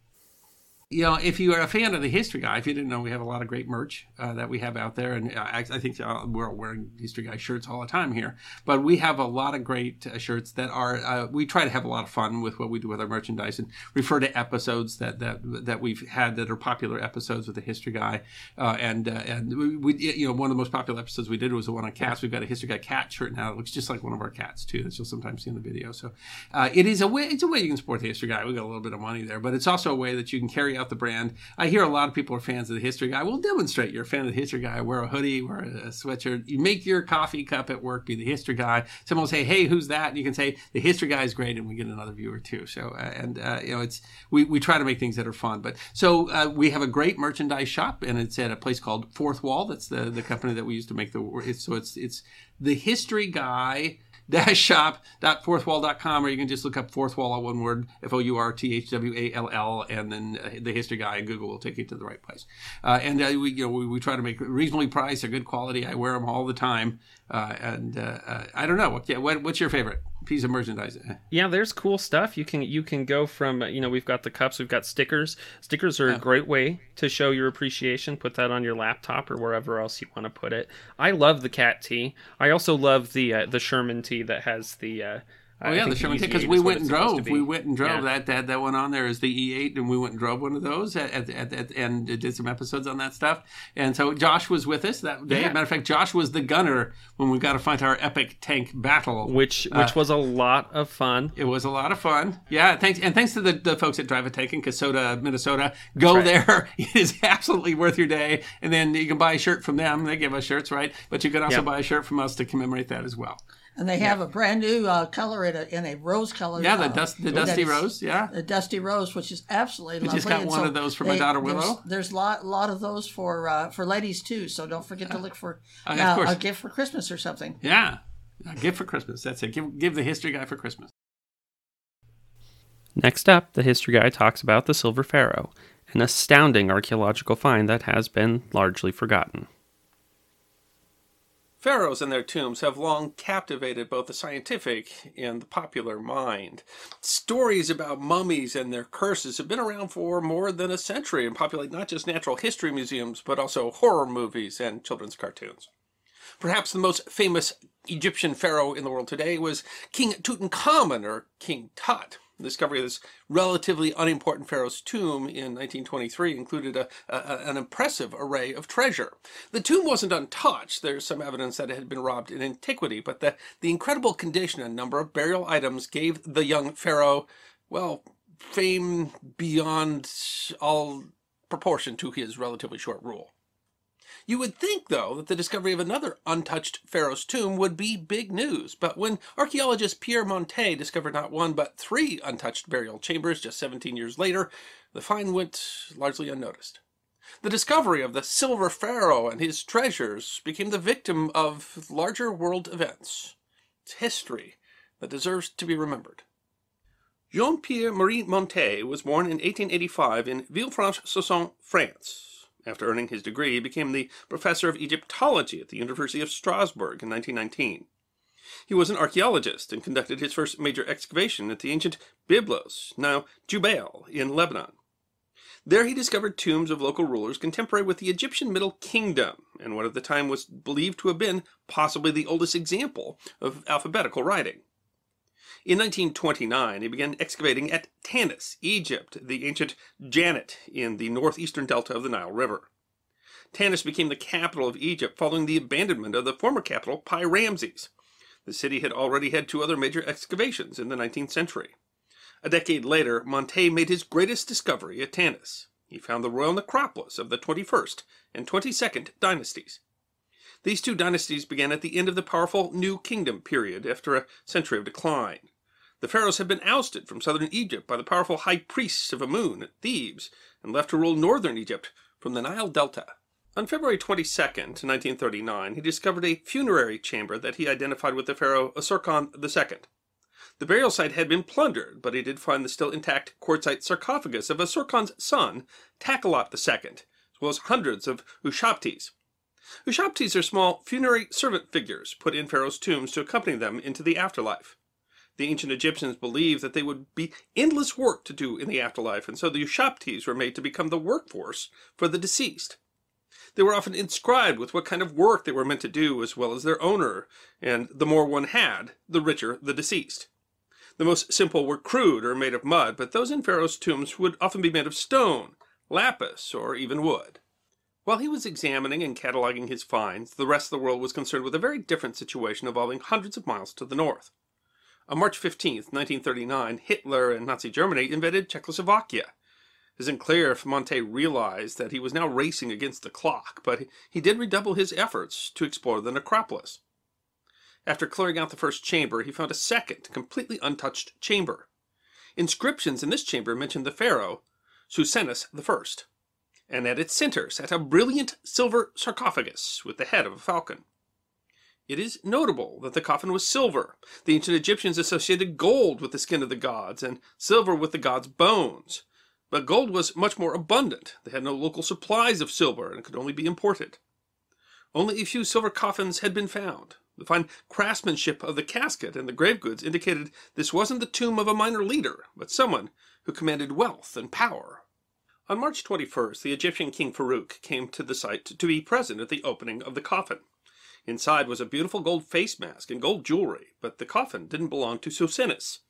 you know, if you are a fan of the History Guy, if you didn't know, we have a lot of great merch uh, that we have out there, and I, I think uh, we're wearing History Guy shirts all the time here. But we have a lot of great uh, shirts that are. Uh, we try to have a lot of fun with what we do with our merchandise, and refer to episodes that that that we've had that are popular episodes with the History Guy. Uh, and uh, and we, we, you know, one of the most popular episodes we did was the one on cats. We've got a History Guy cat shirt now. It looks just like one of our cats too. That you'll sometimes see in the video. So uh, it is a way. It's a way you can support the History Guy. We got a little bit of money there, but it's also a way that you can carry out the brand. I hear a lot of people are fans of the History Guy. We'll demonstrate you're a fan of the History Guy. Wear a hoodie, wear a sweatshirt. You make your coffee cup at work be the History Guy. Someone will say, "Hey, who's that?" And you can say, "The History Guy is great," and we get another viewer too. So, uh, and uh, you know, it's we, we try to make things that are fun. But so uh, we have a great merchandise shop, and it's at a place called Fourthwall. That's the the company that we use to make the. It's, so it's it's the History Guy dash shop.fourthwall.com or you can just look up fourthwall all one word f-o-u-r-t-h-w-a-l-l and then uh, the history guy and google will take you to the right place. Uh, and uh, we, you know, we, we try to make reasonably priced they're good quality. I wear them all the time uh, and uh, uh, i don't know what, yeah, what, what's your favorite piece of merchandise *laughs* Yeah, there's cool stuff. You can you can go from you know we've got the cups, we've got stickers. Stickers are a great way to show your appreciation. Put that on your laptop or wherever else you want to put it. I love the cat tee. I also love the uh, the Sherman tee that has the. Uh, Oh yeah, the Sherman because we went and drove. We went and drove Yeah. that. That that one on there is the E8, and we went and drove one of those at, at, at, at- and did some episodes on that stuff. And so Josh was with us that day. Yeah. Matter of fact, Josh was the gunner when we got to fight our epic tank battle. which Uh, which was a lot of fun. It was a lot of fun. Yeah, thanks and thanks to the, the folks at Drive a Tank in Kasota, Minnesota. Go right. there. *laughs* It is absolutely worth your day. And then you can buy a shirt from them. They give us shirts, right? But you can also Yep. buy a shirt from us to commemorate that as well. And they have a brand new uh, color in a, in a rose color. Yeah, the uh, dust the dusty rose. Yeah. The dusty rose, which is absolutely lovely. just got And one of those for my daughter, Willow. There's a lot, lot of those for uh, for ladies too. So don't forget to look for Uh, uh, a gift for Christmas or something. Yeah. A gift for Christmas. That's it. Give give the history guy for Christmas. Next up, the history guy talks about the Silver Pharaoh, an astounding archaeological find that has been largely forgotten. Pharaohs and their tombs have long captivated both the scientific and the popular mind. Stories about mummies and their curses have been around for more than a century and populate not just natural history museums, but also horror movies and children's cartoons. Perhaps the most famous Egyptian pharaoh in the world today was King Tutankhamun or King Tut. The discovery of this relatively unimportant pharaoh's tomb in 1923 included a, a- an impressive array of treasure. The tomb wasn't untouched. There's some evidence that it had been robbed in antiquity, but the, the incredible condition and number of burial items gave the young pharaoh, well, fame beyond all proportion to his relatively short rule. You would think, though, that the discovery of another untouched pharaoh's tomb would be big news, but when archaeologist Pierre Montet discovered not one but three untouched burial chambers just 17 years later, the find went largely unnoticed. The discovery of the Silver Pharaoh and his treasures became the victim of larger world events. It's history that deserves to be remembered. Jean Pierre Marie Montet was born in 1885 in Villefranche-sur-Saône, France. After earning his degree, he became the professor of Egyptology at the University of Strasbourg in 1919. He was an archaeologist and conducted his first major excavation at the ancient Byblos, now Jbeil, in Lebanon. There he discovered tombs of local rulers contemporary with the Egyptian Middle Kingdom, and what at the time was believed to have been possibly the oldest example of alphabetical writing. In 1929, he began excavating at Tanis, Egypt, the ancient Djanet in the northeastern delta of the Nile River. Tanis became the capital of Egypt following the abandonment of the former capital, Pi Ramses. The city had already had two other major excavations in the 19th century. A decade later, Montet made his greatest discovery at Tanis. He found the royal necropolis of the 21st and 22nd dynasties. These two dynasties began at the end of the powerful New Kingdom period after a century of decline. The pharaohs had been ousted from southern Egypt by the powerful high priests of Amun at Thebes and left to rule northern Egypt from the Nile Delta. On February 22, 1939, he discovered a funerary chamber that he identified with the pharaoh Osorkon II. The burial site had been plundered, but he did find the still intact quartzite sarcophagus of Osorkon's son, Takelot II, as well as hundreds of ushabtis. Ushabtis are small funerary servant figures put in pharaohs' tombs to accompany them into the afterlife. The ancient Egyptians believed that they would be endless work to do in the afterlife, and so the Ushabtis were made to become the workforce for the deceased. They were often inscribed with what kind of work they were meant to do, as well as their owner, and the more one had, the richer the deceased. The most simple were crude or made of mud, but those in Pharaoh's tombs would often be made of stone, lapis, or even wood. While he was examining and cataloging his finds, the rest of the world was concerned with a very different situation involving hundreds of miles to the north. On March 15, 1939, Hitler and Nazi Germany invaded Czechoslovakia. It isn't clear if Montet realized that he was now racing against the clock, but he did redouble his efforts to explore the necropolis. After clearing out the first chamber, he found a second, completely untouched chamber. Inscriptions in this chamber mention the pharaoh, Psusennes I, and at its center sat a brilliant silver sarcophagus with the head of a falcon. It is notable that the coffin was silver. The ancient Egyptians associated gold with the skin of the gods and silver with the gods' bones. But gold was much more abundant. They had no local supplies of silver and could only be imported. Only a few silver coffins had been found. The fine craftsmanship of the casket and the grave goods indicated this wasn't the tomb of a minor leader, but someone who commanded wealth and power. On March 21st, the Egyptian king Farouk came to the site to be present at the opening of the coffin. Inside was a beautiful gold face mask and gold jewelry, but the coffin didn't belong to Psusennes.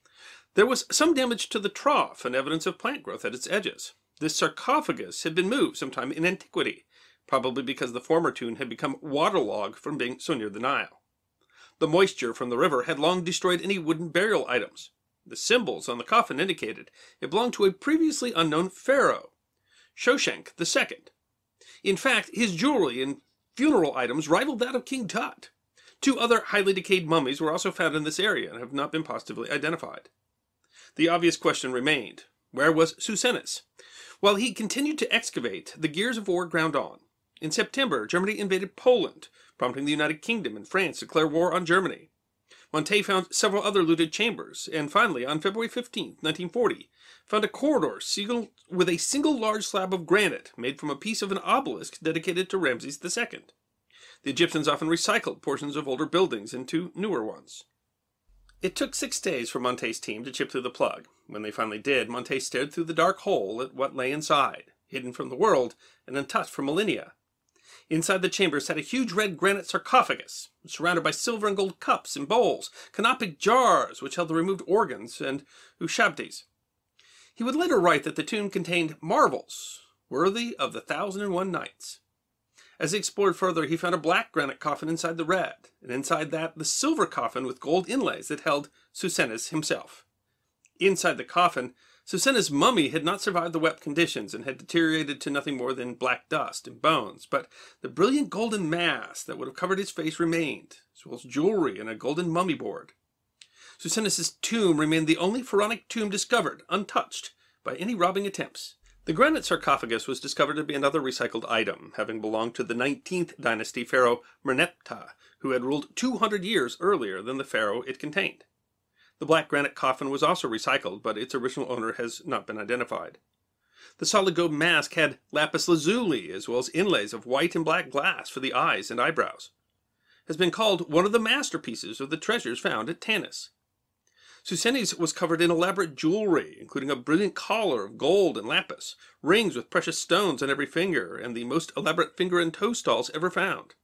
There was some damage to the trough and evidence of plant growth at its edges. This sarcophagus had been moved sometime in antiquity, probably because the former tomb had become waterlogged from being so near the Nile. The moisture from the river had long destroyed any wooden burial items. The symbols on the coffin indicated it belonged to a previously unknown pharaoh, Shoshenq II. In fact, his jewelry and funeral items rivaled that of King Tut. Two other highly decayed mummies were also found in this area and have not been positively identified. The obvious question remained where was Psusennes? While he continued to excavate, the gears of war ground on. In September, Germany invaded Poland, prompting the United Kingdom and France to declare war on Germany. Montet found several other looted chambers, and finally, on February 15, 1940, found a corridor sealed with a single large slab of granite made from a piece of an obelisk dedicated to Ramses II. The Egyptians often recycled portions of older buildings into newer ones. It took six days for Montet's team to chip through the plug. When they finally did, Montet stared through the dark hole at what lay inside, hidden from the world and untouched for millennia. Inside the chamber sat a huge red granite sarcophagus, surrounded by silver and gold cups and bowls, canopic jars which held the removed organs, and ushabtis. He would later write that the tomb contained marvels worthy of the thousand and one nights. As he explored further, he found a black granite coffin inside the red, and inside that the silver coffin with gold inlays that held Psusennes himself. Inside the coffin, Psusennes's mummy had not survived the wet conditions and had deteriorated to nothing more than black dust and bones, but the brilliant golden mask that would have covered his face remained, as well as jewelry and a golden mummy board. Psusennes' tomb remained the only pharaonic tomb discovered, untouched, by any robbing attempts. The granite sarcophagus was discovered to be another recycled item, having belonged to the 19th dynasty pharaoh Merneptah, who had ruled 200 years earlier than the pharaoh it contained. The black granite coffin was also recycled, but its original owner has not been identified. The solid gold mask had lapis lazuli, as well as inlays of white and black glass for the eyes and eyebrows. Has been called one of the masterpieces of the treasures found at Tanis. Psusennes was covered in elaborate jewelry, including a brilliant collar of gold and lapis, rings with precious stones on every finger, and the most elaborate finger and toe stalls ever found.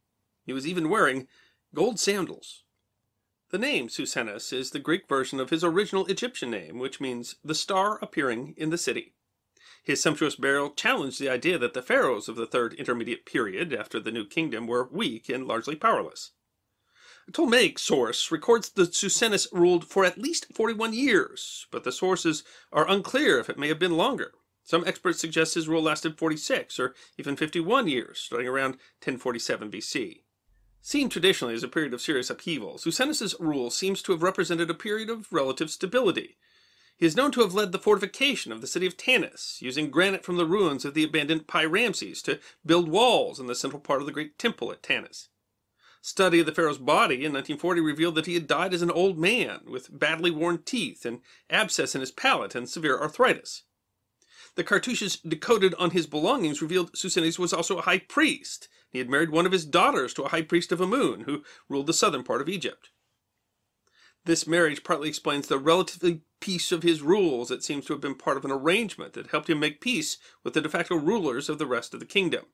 He was even wearing gold sandals. The name Psusennes is the Greek version of his original Egyptian name, which means the star appearing in the city. His sumptuous burial challenged the idea that the pharaohs of the third intermediate period after the New Kingdom were weak and largely powerless. Ptolemaic source records that Psusennes ruled for at least 41 years, but the sources are unclear if it may have been longer. Some experts suggest his rule lasted 46 or even 51 years, starting around 1047 BC. Seen traditionally as a period of serious upheaval, Psusennes' rule seems to have represented a period of relative stability. He is known to have led the fortification of the city of Tanis, using granite from the ruins of the abandoned Pi Ramses to build walls in the central part of the great temple at Tanis. Study of the pharaoh's body in 1940 revealed that he had died as an old man with badly worn teeth, and abscess in his palate, and severe arthritis. The cartouches decoded on his belongings revealed Psusennes was also a high priest. He had married one of his daughters to a high priest of Amun, who ruled the southern part of Egypt. This marriage partly explains the relatively peace of his rules. It seems to have been part of an arrangement that helped him make peace with the de facto rulers of the rest of the kingdom.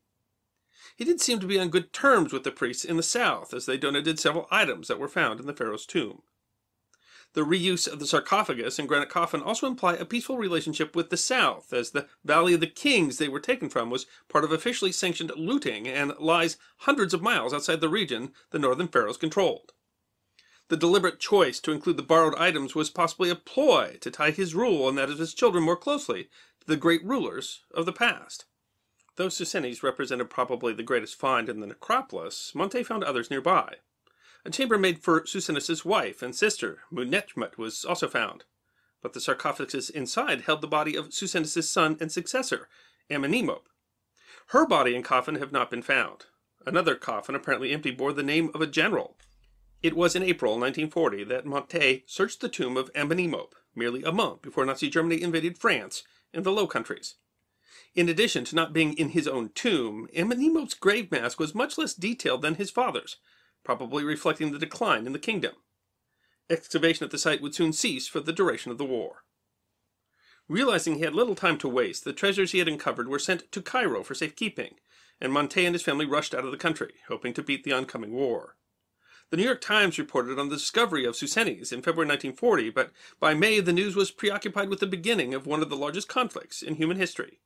He did seem to be on good terms with the priests in the south, as they donated several items that were found in the pharaoh's tomb. The reuse of the sarcophagus and granite coffin also imply a peaceful relationship with the south, as the Valley of the Kings they were taken from was part of officially sanctioned looting and lies hundreds of miles outside the region the northern pharaohs controlled. The deliberate choice to include the borrowed items was possibly a ploy to tie his rule and that of his children more closely to the great rulers of the past. Though Psusennes represented probably the greatest find in the necropolis, Montet found others nearby. A chamber made for Psusennes' wife and sister, Munetmut, was also found, but the sarcophagus inside held the body of Psusennes' son and successor, Amenemop. Her body and coffin have not been found. Another coffin, apparently empty, bore the name of a general. It was in April 1940 that Montet searched the tomb of Amenemop, merely a month before Nazi Germany invaded France and the Low Countries. In addition to not being in his own tomb, Amenemop's grave mask was much less detailed than his father's, probably reflecting the decline in the kingdom. Excavation at the site would soon cease for the duration of the war. Realizing he had little time to waste, the treasures he had uncovered were sent to Cairo for safekeeping, and Montet and his family rushed out of the country, hoping to beat the oncoming war. The New York Times reported on the discovery of Psusennes in February 1940, but by May the news was preoccupied with the beginning of one of the largest conflicts in human history.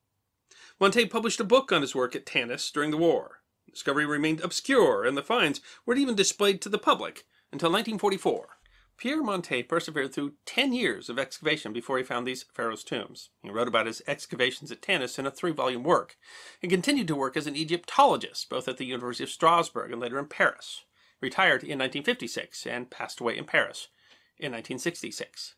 Montet published a book on his work at Tanis during the war. The discovery remained obscure, and the finds weren't even displayed to the public until 1944. Pierre Montet persevered through 10 years of excavation before he found these pharaohs' tombs. He wrote about his excavations at Tanis in a three volume work, and continued to work as an Egyptologist both at the University of Strasbourg and later in Paris. Retired in 1956 and passed away in Paris in 1966.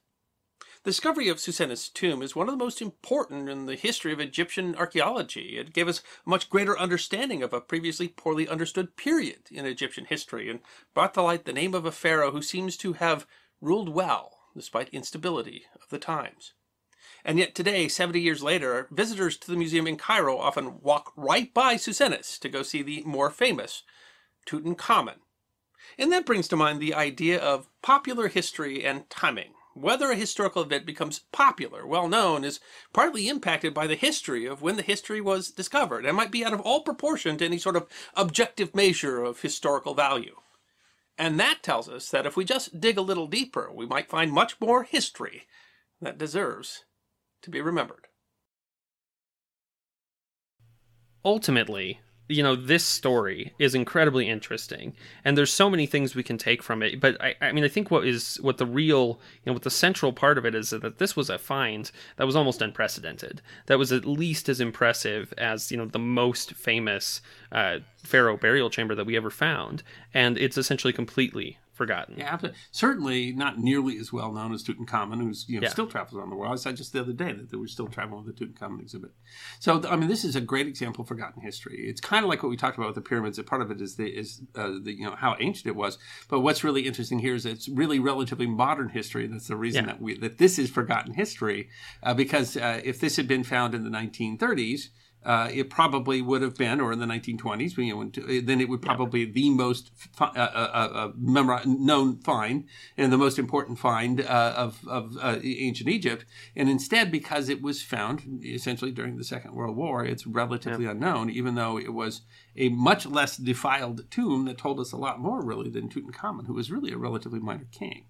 The discovery of Psusennes' tomb is one of the most important in the history of Egyptian archaeology. It gave us a much greater understanding of a previously poorly understood period in Egyptian history and brought to light the name of a pharaoh who seems to have ruled well despite instability of the times. And yet today, 70 years later, visitors to the museum in Cairo often walk right by Psusennes to go see the more famous Tutankhamun. And that brings to mind the idea of popular history and timing. Whether a historical event becomes popular, well known, is partly impacted by the history of when the history was discovered and might be out of all proportion to any sort of objective measure of historical value. And that tells us that if we just dig a little deeper, we might find much more history that deserves to be remembered. Ultimately, you know this story is incredibly interesting and there's so many things we can take from it but I, I mean i think what is what the real you know what the central part of it is that this was a find that was almost unprecedented that was at least as impressive as you know the most famous uh, pharaoh burial chamber that we ever found and it's essentially completely forgotten. Yeah, certainly not nearly as well known as Tutankhamun, who's you know Yeah. still travels around the world. I saw just the other day that they were still traveling with the Tutankhamun exhibit. So I mean, this is a great example of forgotten history. It's kind of like what we talked about with the pyramids. That part of it is the is uh, the you know how ancient it was. But what's really interesting here is it's really relatively modern history. That's the reason Yeah. that we that this is forgotten history uh, because uh, if this had been found in the 1930s. Uh, it probably would have been, or in the 1920s, you know, then it would probably be the most fi- uh, uh, uh, uh, memori- known find and the most important find uh, of, of uh, ancient Egypt. And instead, because it was found essentially during the Second World War, it's relatively unknown, even though it was a much less defiled tomb that told us a lot more, really, than Tutankhamun, who was really a relatively minor king.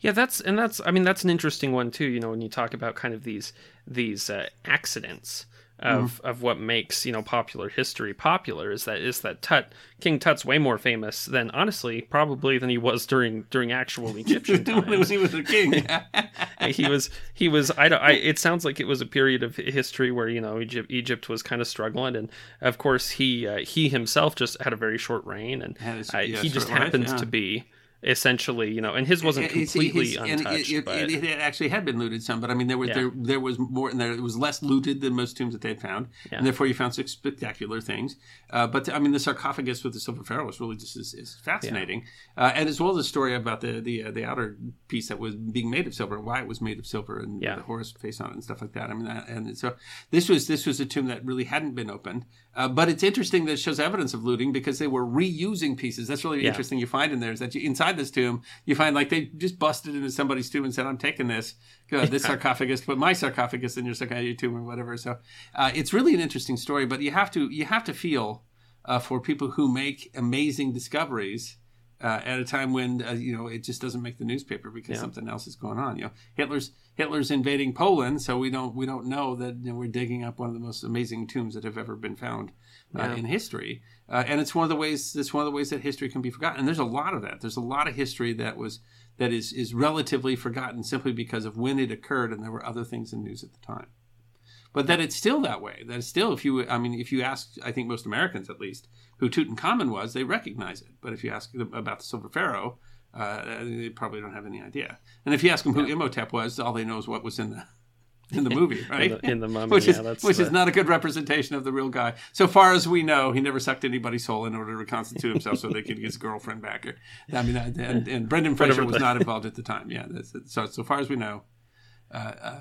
Yeah, that's and that's I mean that's an interesting one too. You know, when you talk about kind of these these uh, accidents of of what makes you know popular history popular is that is that Tut King Tut's way more famous than honestly probably than he was during during actual *laughs* Egyptian when times. he was a king. *laughs* he was he was I don't I it sounds like it was a period of history where you know Egypt Egypt was kind of struggling and of course he uh, he himself just had a very short reign and uh, yeah, he just short life, happens yeah. to be essentially you know and his wasn't It's- completely it's- and untouched it, but it, it actually had been looted some, but I mean there was Yeah. there there was more, and there it was less looted than most tombs that they had found, Yeah. and therefore you found such spectacular things. Uh, but I mean the sarcophagus with the silver pharaoh was really just is, is fascinating, uh, and as well as the story about the the uh, the outer piece that was being made of silver and why it was made of silver and Yeah. the Horus face on it and stuff like that. I mean, that, and so this was this was a tomb that really hadn't been opened, uh, but it's interesting that it shows evidence of looting because they were reusing pieces. That's really Yeah. interesting. You find in there is that you, inside this tomb you find like they just busted into somebody's tomb and said, "I'm taking this." uh, this sarcophagus, put my sarcophagus in your sarcophagus tomb or whatever. So uh, it's really an interesting story, but you have to you have to feel uh, for people who make amazing discoveries uh, at a time when uh, you know it just doesn't make the newspaper because Yeah. something else is going on. You know, Hitler's Hitler's invading Poland, so we don't we don't know that you know, we're digging up one of the most amazing tombs that have ever been found uh, Yeah. in history. Uh, and it's one of the ways it's one of the ways that history can be forgotten. And there's a lot of that. There's a lot of history that was that is is relatively forgotten simply because of when it occurred, and there were other things in news at the time but that it's still that way. That it's still, if you, I mean, if you ask, I think most Americans at least, who Tutankhamun was, they recognize it. But if you ask them about the Silver Pharaoh, uh, they probably don't have any idea. And if you ask them who Imhotep was, all they know is what was in the *laughs* in the movie, right? in the, in the *laughs* mummy which yeah, is that's which the- is not a good representation of the real guy. So far as we know, he never sucked anybody's soul in order to reconstitute himself so they could get his *laughs* girlfriend back. Or, I mean, and, and Brendan Fraser was not involved at the time. Yeah, so so far as we know, uh, uh,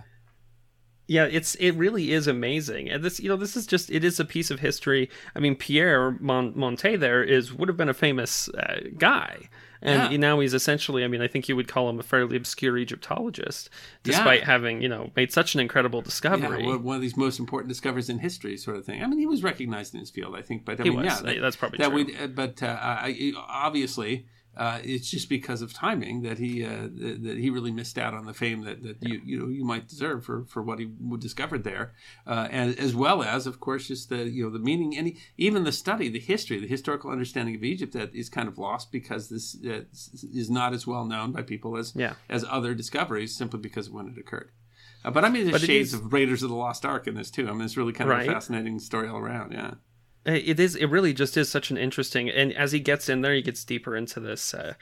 yeah it's it really is amazing and this you know this is just it is a piece of history i mean pierre Mon- monte there is would have been a famous uh, guy and Yeah. now he's essentially i mean i think you would call him a fairly obscure egyptologist despite having you know made such an incredible discovery Yeah, one of these most important discoveries in history, sort of thing. I mean, he was recognized in his field, I think, but I He mean, was. yeah, That's probably that true. we. uh, But uh, I, obviously, uh, it's just because of timing that he uh, that, that he really missed out on the fame that, that you you know you might deserve for, for what he discovered there, uh, and as well as, of course, just the you know the meaning and even the study, the history, the historical understanding of Egypt that is kind of lost because this uh, is not as well known by people as Yeah. as other discoveries simply because of when it occurred. Uh, but I mean, there's But shades is- of Raiders of the Lost Ark in this too. I mean, it's really kind of Right. a fascinating story all around. Yeah. It is it really just is such an interesting and as he gets in there he gets deeper into this uh,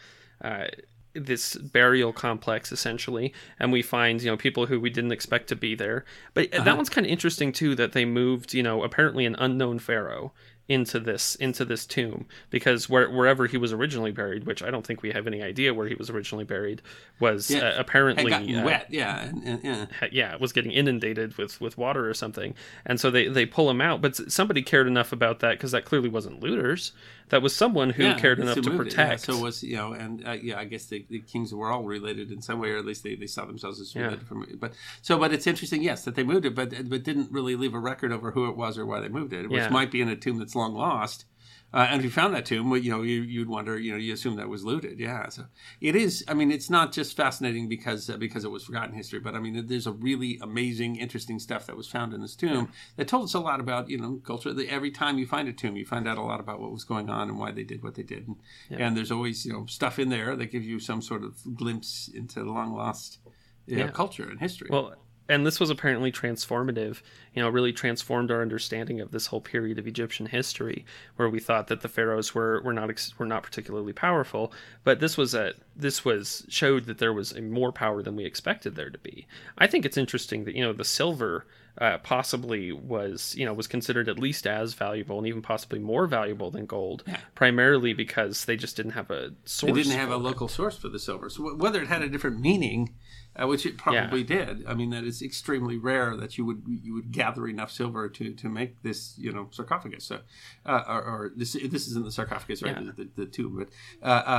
uh, this burial complex essentially and we find you know people who we didn't expect to be there but Uh-huh. that one's kind of interesting too that they moved you know apparently an unknown pharaoh into this into this tomb because where, wherever he was originally buried which i don't think we have any idea where he was originally buried was Yeah, uh, apparently uh, wet. Yeah. Yeah. yeah, it was getting inundated with with water or something, and so they they pull him out. But somebody cared enough about that because that clearly wasn't looters. That was someone who Yeah, cared enough to moved it, yeah. protect. So it was you know, and uh, yeah, I guess the, the kings were all related in some way, or at least they, they saw themselves as Yeah. related from. But so, but it's interesting, yes, that they moved it, but but didn't really leave a record over who it was or why they moved it, which Yeah. might be in a tomb that's long lost. Uh, and if you found that tomb, you know, you, you'd wonder, you know, you assume that was looted. Yeah. So it is. I mean, it's not just fascinating because uh, because it was forgotten history, but I mean, there's a really amazing, interesting stuff that was found in this tomb that told us a lot about you know culture. The, every time you find a tomb, you find out a lot about what was going on and why they did what they did. And, and there's always you know stuff in there that gives you some sort of glimpse into the long lost you know, Yeah. culture and history. Well, and this was apparently transformative, you know, really transformed our understanding of this whole period of Egyptian history, where we thought that the pharaohs were were not ex- were not particularly powerful, but this was a this was showed that there was a more power than we expected there to be. I think it's interesting that you know the silver uh, possibly was you know was considered at least as valuable and even possibly more valuable than gold, primarily because they just didn't have a source. They didn't have a local source for the silver. So wh- whether it had a different meaning, uh, which it probably did, I mean that is extremely rare that you would you would gather enough silver to, to make this you know sarcophagus. So, uh, or, or this this isn't the sarcophagus, right? Yeah. The, the, the tomb, but uh, uh,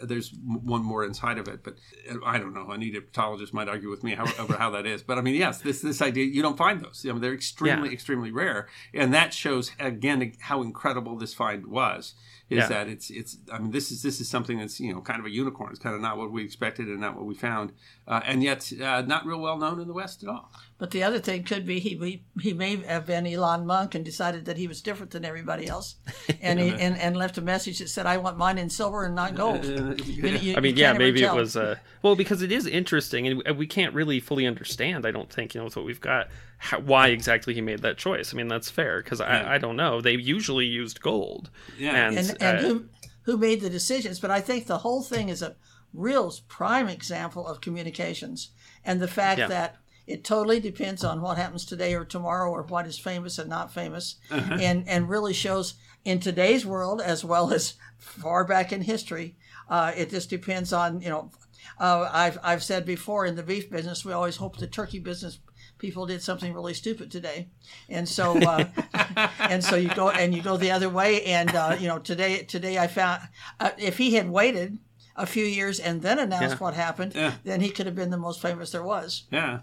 uh, there's one more inside of it. But uh, I don't know. An Egyptologist might argue with me how, over how that is. But I mean, yes, this this idea you don't find those. I mean, they're extremely Yeah. extremely rare, and that shows again how incredible this find was. Is Yeah. that it's it's I mean this is this is something that's you know kind of a unicorn. It's kind of not what we expected and not what we found, uh, and yet uh, not real well known in the West at all. But the other thing could be he he, he may have been Elon Monk and decided that he was different than everybody else, *laughs* and he and, and left a message that said, "I want mine in silver and not gold." You- you- I mean, yeah, maybe it was. Uh, well, because it is interesting, and we can't really fully understand. I don't think you know with what we've got how, why exactly he made that choice. I mean, that's fair because Yeah. I, I don't know. They usually used gold, Yeah. and, and, and uh, who who made the decisions. But I think the whole thing is a real prime example of communications and the fact Yeah. that it totally depends on what happens today or tomorrow or what is famous and not famous, and and really shows in today's world as well as far back in history. Uh, it just depends on you know. Uh, I've I've said before in the beef business, we always hope the turkey business people did something really stupid today, and so uh, *laughs* and so you go and you go the other way, and uh, you know today today I found uh, if he had waited a few years and then announced Yeah. what happened, Yeah. then he could have been the most famous there was. Yeah,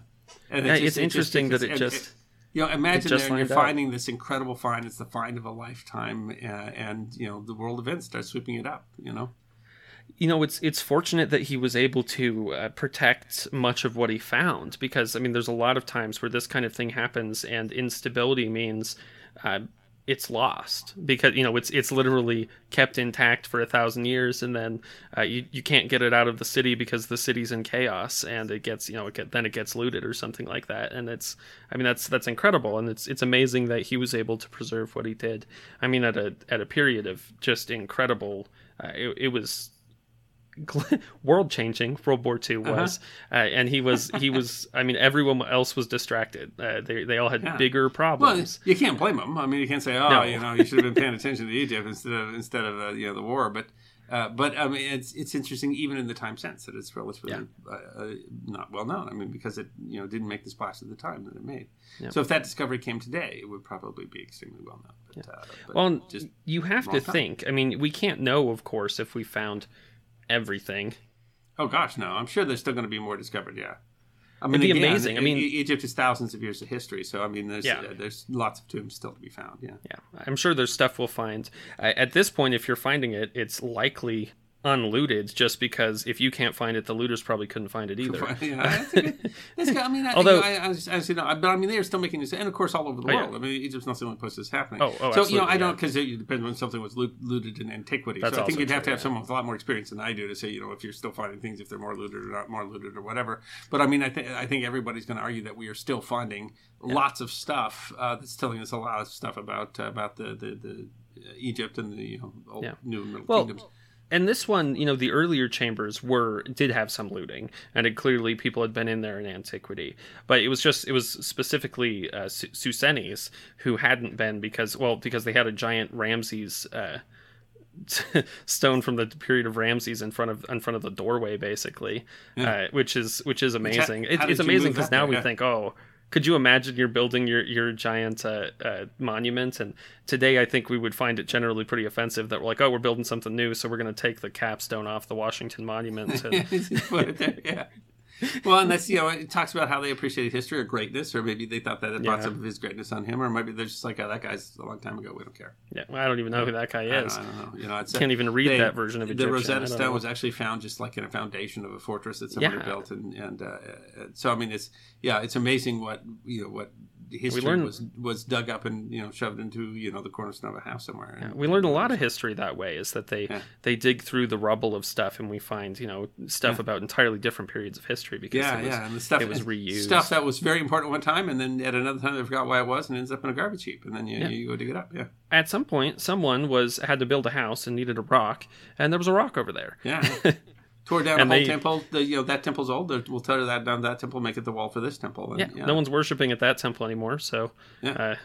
and Yeah, it it's interesting that it just- you know imagine just there you're lined up. finding this incredible find. It's the find of a lifetime, uh, and you know the world events start sweeping it up. You know. you know it's it's fortunate that he was able to uh, protect much of what he found because I mean there's a lot of times where this kind of thing happens and instability means uh, it's lost because you know it's it's literally kept intact for a thousand years and then uh, you you can't get it out of the city because the city's in chaos and it gets you know it get, then it gets looted or something like that. And it's I mean that's that's incredible. And it's it's amazing that he was able to preserve what he did. I mean at a at a period of just incredible uh, it, it was *laughs* world changing World War II was, uh and he was he was. *laughs* I mean, everyone else was distracted. Uh, they they all had Yeah. bigger Well, problems. you can't blame them. I mean, you can't say, "Oh, No. you know, you should have been paying attention to Egypt instead of instead of uh, you know the war." But uh, but I mean, it's it's interesting even in the time sense that it's relatively uh, uh, not well known. I mean, because it you know didn't make the splash at the time that it made. Yeah. So if that discovery came today, it would probably be extremely well known. But, uh, but well, just you have to time. think. I mean, we can't know, of course, if we found everything. oh gosh, no, I'm sure there's still going to be more discovered. Yeah. I mean, It'd be again, amazing. I mean- Egypt is thousands of years of history, so I mean, there's Yeah. uh, there's lots of tombs still to be found. Yeah, Yeah, I'm sure there's stuff we'll find. Uh, at this point, if you're finding it, it's likely unlooted just because if you can't find it, the looters probably couldn't find it either. *laughs* yeah, that's good- I mean, I, Although- I, I, was- I, was, you but I mean, they're still making this, and of course, all over the Oh, yeah. world. I mean, Egypt's not the only place this is happening. Oh, oh, so you know, I don't because it depends on something was loot, looted in antiquity. That's so I think you'd have true, to have yeah. someone with a lot more experience than I do to say, you know, if you're still finding things, if they're more looted or not more looted or whatever. But I mean, I think I think everybody's going to argue that we are still finding lots of stuff uh, that's telling us a lot of stuff about uh, about the the, the uh, Egypt and the you know, old, Yeah. new and middle Well, kingdoms. And this one, you know, the earlier chambers were did have some looting, and it clearly people had been in there in antiquity. But it was just it was specifically uh, Su- Psusennes who hadn't been because well because they had a giant Ramses. Uh, *laughs* stone from the period of Ramses in front of in front of the doorway, basically, uh, which is which is amazing. It, it's amazing because now there? we think, oh, could you imagine you're building your your giant uh, uh, monument? And today, I think we would find it generally pretty offensive that we're like, oh, we're building something new, so we're going to take the capstone off the Washington Monument. And, *laughs* there, yeah. Well, and that's you know it talks about how they appreciated history or greatness, or maybe they thought that it brought Yeah. some of his greatness on him, or maybe they're just like, oh, that guy's a long time ago. We don't care. Yeah, well, I don't even know who that guy I don't, is. I don't know. You know, it's Can't even read they- that version of Egyptian. The Rosetta Stone was actually found just like in a foundation of a fortress that somebody Yeah. built, and and uh, uh, so I mean, it's yeah, it's amazing what you know what history learn- was was dug up and you know shoved into you know the cornerstone of a house somewhere. Yeah, And- we learn a lot of history that way. Is that they Yeah. they dig through the rubble of stuff and we find you know stuff about entirely different periods of history because Yeah, it was, yeah, and the stuff it was *laughs* reused. Stuff that was very important one time, and then at another time they forgot why it was, and ends up in a garbage heap, and then you, Yeah. you go dig it up. Yeah, At some point, someone was had to build a house and needed a rock, and there was a rock over there. yeah. *laughs* Tore down And a whole they- temple. The, you know that temple's old. We'll tear that down. That temple, make it the wall for this temple. And, Yeah, no one's worshiping at that temple anymore. So, Yeah.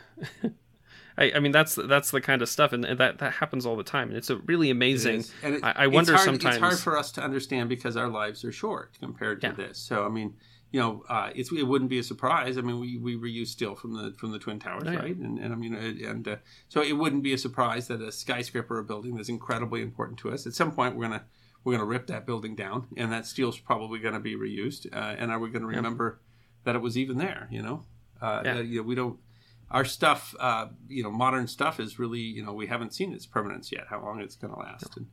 uh, *laughs* I, I mean that's that's the kind of stuff, and that that happens all the time, and it's a really amazing. is. And it- I, I wonder it's hard, sometimes. It's hard for us to understand because our lives are short compared to Yeah. this. So I mean, you know, uh, it's it wouldn't be a surprise. I mean, we, we reuse steel from the from the twin towers, Oh, yeah. right? And, and I mean, and uh, so it wouldn't be a surprise that a skyscraper, a building that's incredibly important to us, at some point we're gonna we're gonna rip that building down, and that steel's probably going to be reused. Uh, and are we going to remember that it was even there? You know, uh, Yeah. uh, you know, we don't. Our stuff, uh, you know, modern stuff is really, you know, we haven't seen its permanence yet. How long it's going to last? And,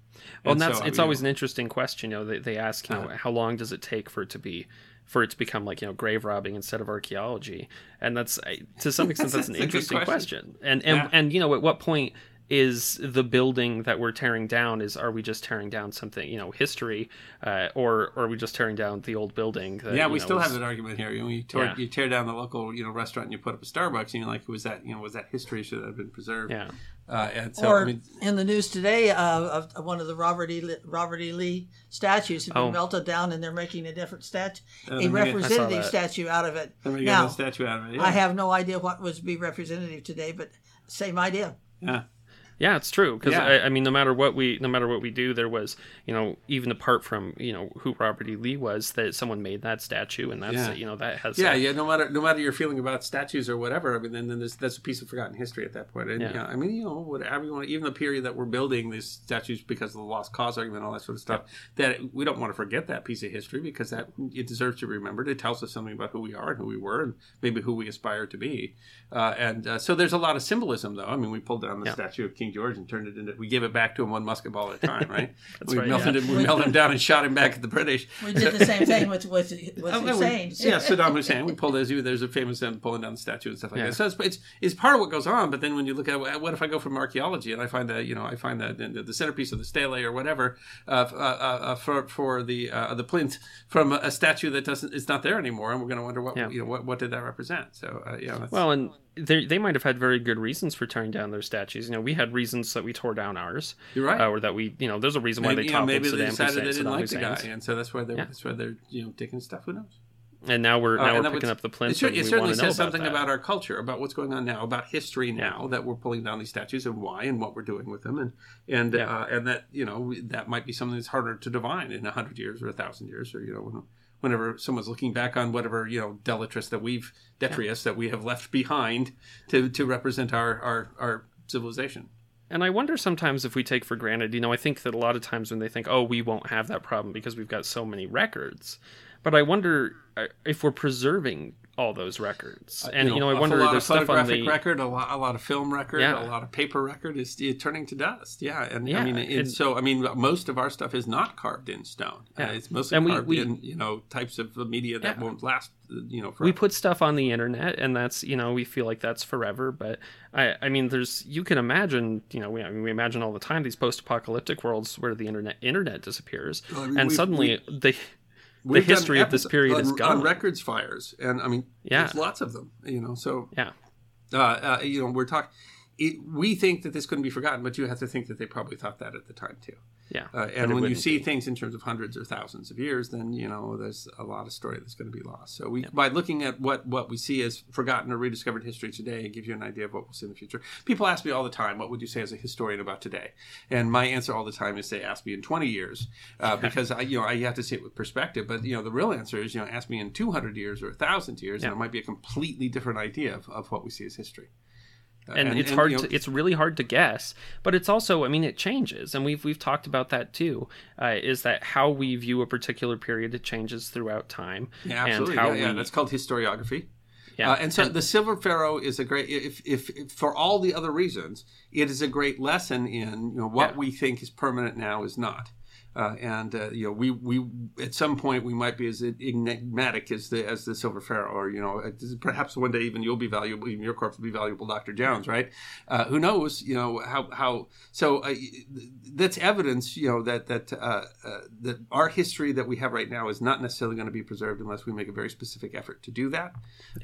Well, and so, that's I it's mean, always an interesting question. You know, they, they ask, you know, Uh-huh. how long does it take for it to be for it to become like you know grave robbing instead of archaeology? And that's to some extent *laughs* that's, That's an interesting question. question. And and Yeah. and you know, at what point is the building that we're tearing down is are we just tearing down something you know history uh, or, or are we just tearing down the old building that, yeah, we know, still was- have that argument here. You know, you, tore, Yeah. you tear down the local, you know, restaurant and you put up a Starbucks, and you're like, was that, you know, was that history should have been preserved? yeah Uh, and so, or I mean, in the news today, uh, of of one of the Robert E. Lee, Robert E. Lee statues have been Oh. melted down, and they're making a different statue, Uh, a representative statue out of it. Now, statue out of it. Yeah. I have no idea what was be representative today, but same idea. yeah. Yeah, it's true because Yeah. I, I mean, no matter what we, no matter what we do, there was, you know, even apart from you know who Robert E. Lee was, that someone made that statue, and that's Yeah. you know that has Yeah, uh, yeah. No matter no matter your feeling about statues or whatever, I mean, then, then there's, that's a piece of forgotten history at that point. And Yeah. yeah. I mean, you know, whatever you want, even the period that we're building these statues because of the lost cause argument, all that sort of stuff. That we don't want to forget that piece of history because that it deserves to be remembered. It tells us something about who we are and who we were, and maybe who we aspire to be. Uh, and uh, so there's a lot of symbolism, though. I mean, we pulled down the statue of King George and turned it into. We gave it back to him one musket ball at a time, right? *laughs* That's we right, melted yeah. him. We melted him down and shot him back at the British. We did the same thing with with, with *laughs* Oh, Hussein. we- yeah, Saddam Hussein. We pulled as you. There's a famous um, pulling down the statue and stuff like Yeah. that. So it's, it's it's part of what goes on. But then when you look at what if I go from archaeology and I find that you know I find that the, the centerpiece of the stele or whatever uh, uh, uh, uh, for for the uh, the plinth from a, a statue that doesn't is not there anymore, and we're going to wonder what Yeah. you know what, what did that represent. So uh, yeah, that's, Well, and they, they might have had very good reasons for tearing down their statues. You know, we had reasons that we tore down ours. You're right. Uh, or that we, you know, there's a reason why maybe, they you know, toppled maybe they decided Hussein. they didn't Saddam like the guy, and so that's why they're Yeah. that's why they're you know taking stuff. Who knows? And now we're Uh, now we're picking would- up the plinth. It, and it certainly says something that. about, our culture, about what's going on now, about history now that we're pulling down these statues and why and what we're doing with them, and and Yeah. uh, and that you know that might be something that's harder to divine in a hundred years or a thousand years, or you know when, whenever someone's looking back on whatever you know detritus that we've detritus that we have left behind to to represent our our our civilization. And I wonder sometimes if we take for granted, you know, I think that a lot of times when they think, oh, we won't have that problem because we've got so many records. But I wonder uh, if we're preserving all those records. And, you know, I wonder lot there's of stuff on photographic the. record, a lot, a lot of film record, Yeah. a lot of paper record is turning to dust. Yeah, and Yeah, I mean, it's and- so I mean, most of our stuff is not carved in stone. Uh, Yeah. it's mostly we- carved we- in you know types of media that Yeah. won't last. uh, You know, forever. we put stuff on the internet and that's you know we feel like that's forever but i i mean there's you can imagine you know we, I mean, we imagine all the time these post-apocalyptic worlds where the internet internet disappears Well, I mean, and we've- suddenly they We've done history of this period on, is gone. on records fires, and I mean, Yeah. there's lots of them. You know, so yeah uh, uh, you know, we're talking. It, we think that this couldn't be forgotten, but you have to think that they probably thought that at the time too. Yeah Uh, and when you see be. things in terms of hundreds or thousands of years, then you know there's a lot of story that's going to be lost. So we, by looking at what what we see as forgotten or rediscovered history today, it gives you an idea of what we'll see in the future. People ask me all the time, "What would you say as a historian about today?" And my answer all the time is, "Say, ask me in 20 years," uh, *laughs* because I, you know I have to see it with perspective. But you know the real answer is, you know, ask me in 200 years or 1,000 years, Yeah. and it might be a completely different idea of, of what we see as history. And, And- it's and, hard you know- to it's really hard to guess but it's also i mean it changes and we've we've talked about that too uh, is that how we view a particular period it changes throughout time Yeah, absolutely. and how yeah, yeah, we that's called historiography. yeah Uh, and so the Silver Pharaoh is a great, if, if, if for all the other reasons, it is a great lesson in you know what Yeah. we think is permanent now is not. Uh, and uh, you know, we we at some point we might be as enigmatic as the as the Silver Pharaoh, or you know, uh, perhaps one day even you'll be valuable, even your corpse will be valuable, Doctor Jones, right? Uh, who knows? You know how how so uh, that's evidence, you know, that that uh, uh, that our history that we have right now is not necessarily going to be preserved unless we make a very specific effort to do that,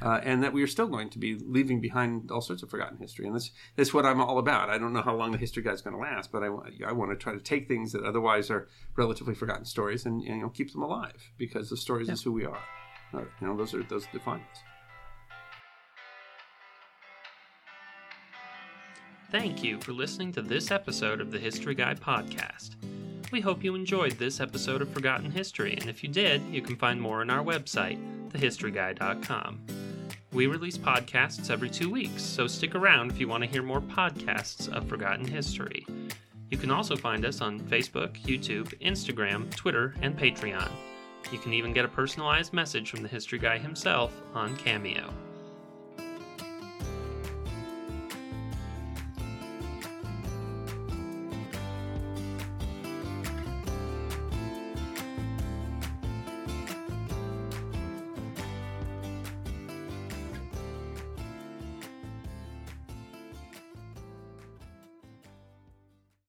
uh, and that we are still going to be leaving behind all sorts of forgotten history. And that's that's what I'm all about. I don't know how long the history is going to last, but I, I want to try to take things that otherwise are relatively forgotten stories and, and you know keep them alive because the stories is who we are. Uh, you know, those are those define us. Thank you for listening to this episode of the History Guy podcast. We hope you enjoyed this episode of Forgotten History, and if you did, you can find more on our website, thehistoryguy.com. We release podcasts every two weeks, so stick around if you want to hear more podcasts of Forgotten History. You can also find us on Facebook, YouTube, Instagram, Twitter, and Patreon. You can even get a personalized message from the History Guy himself on Cameo.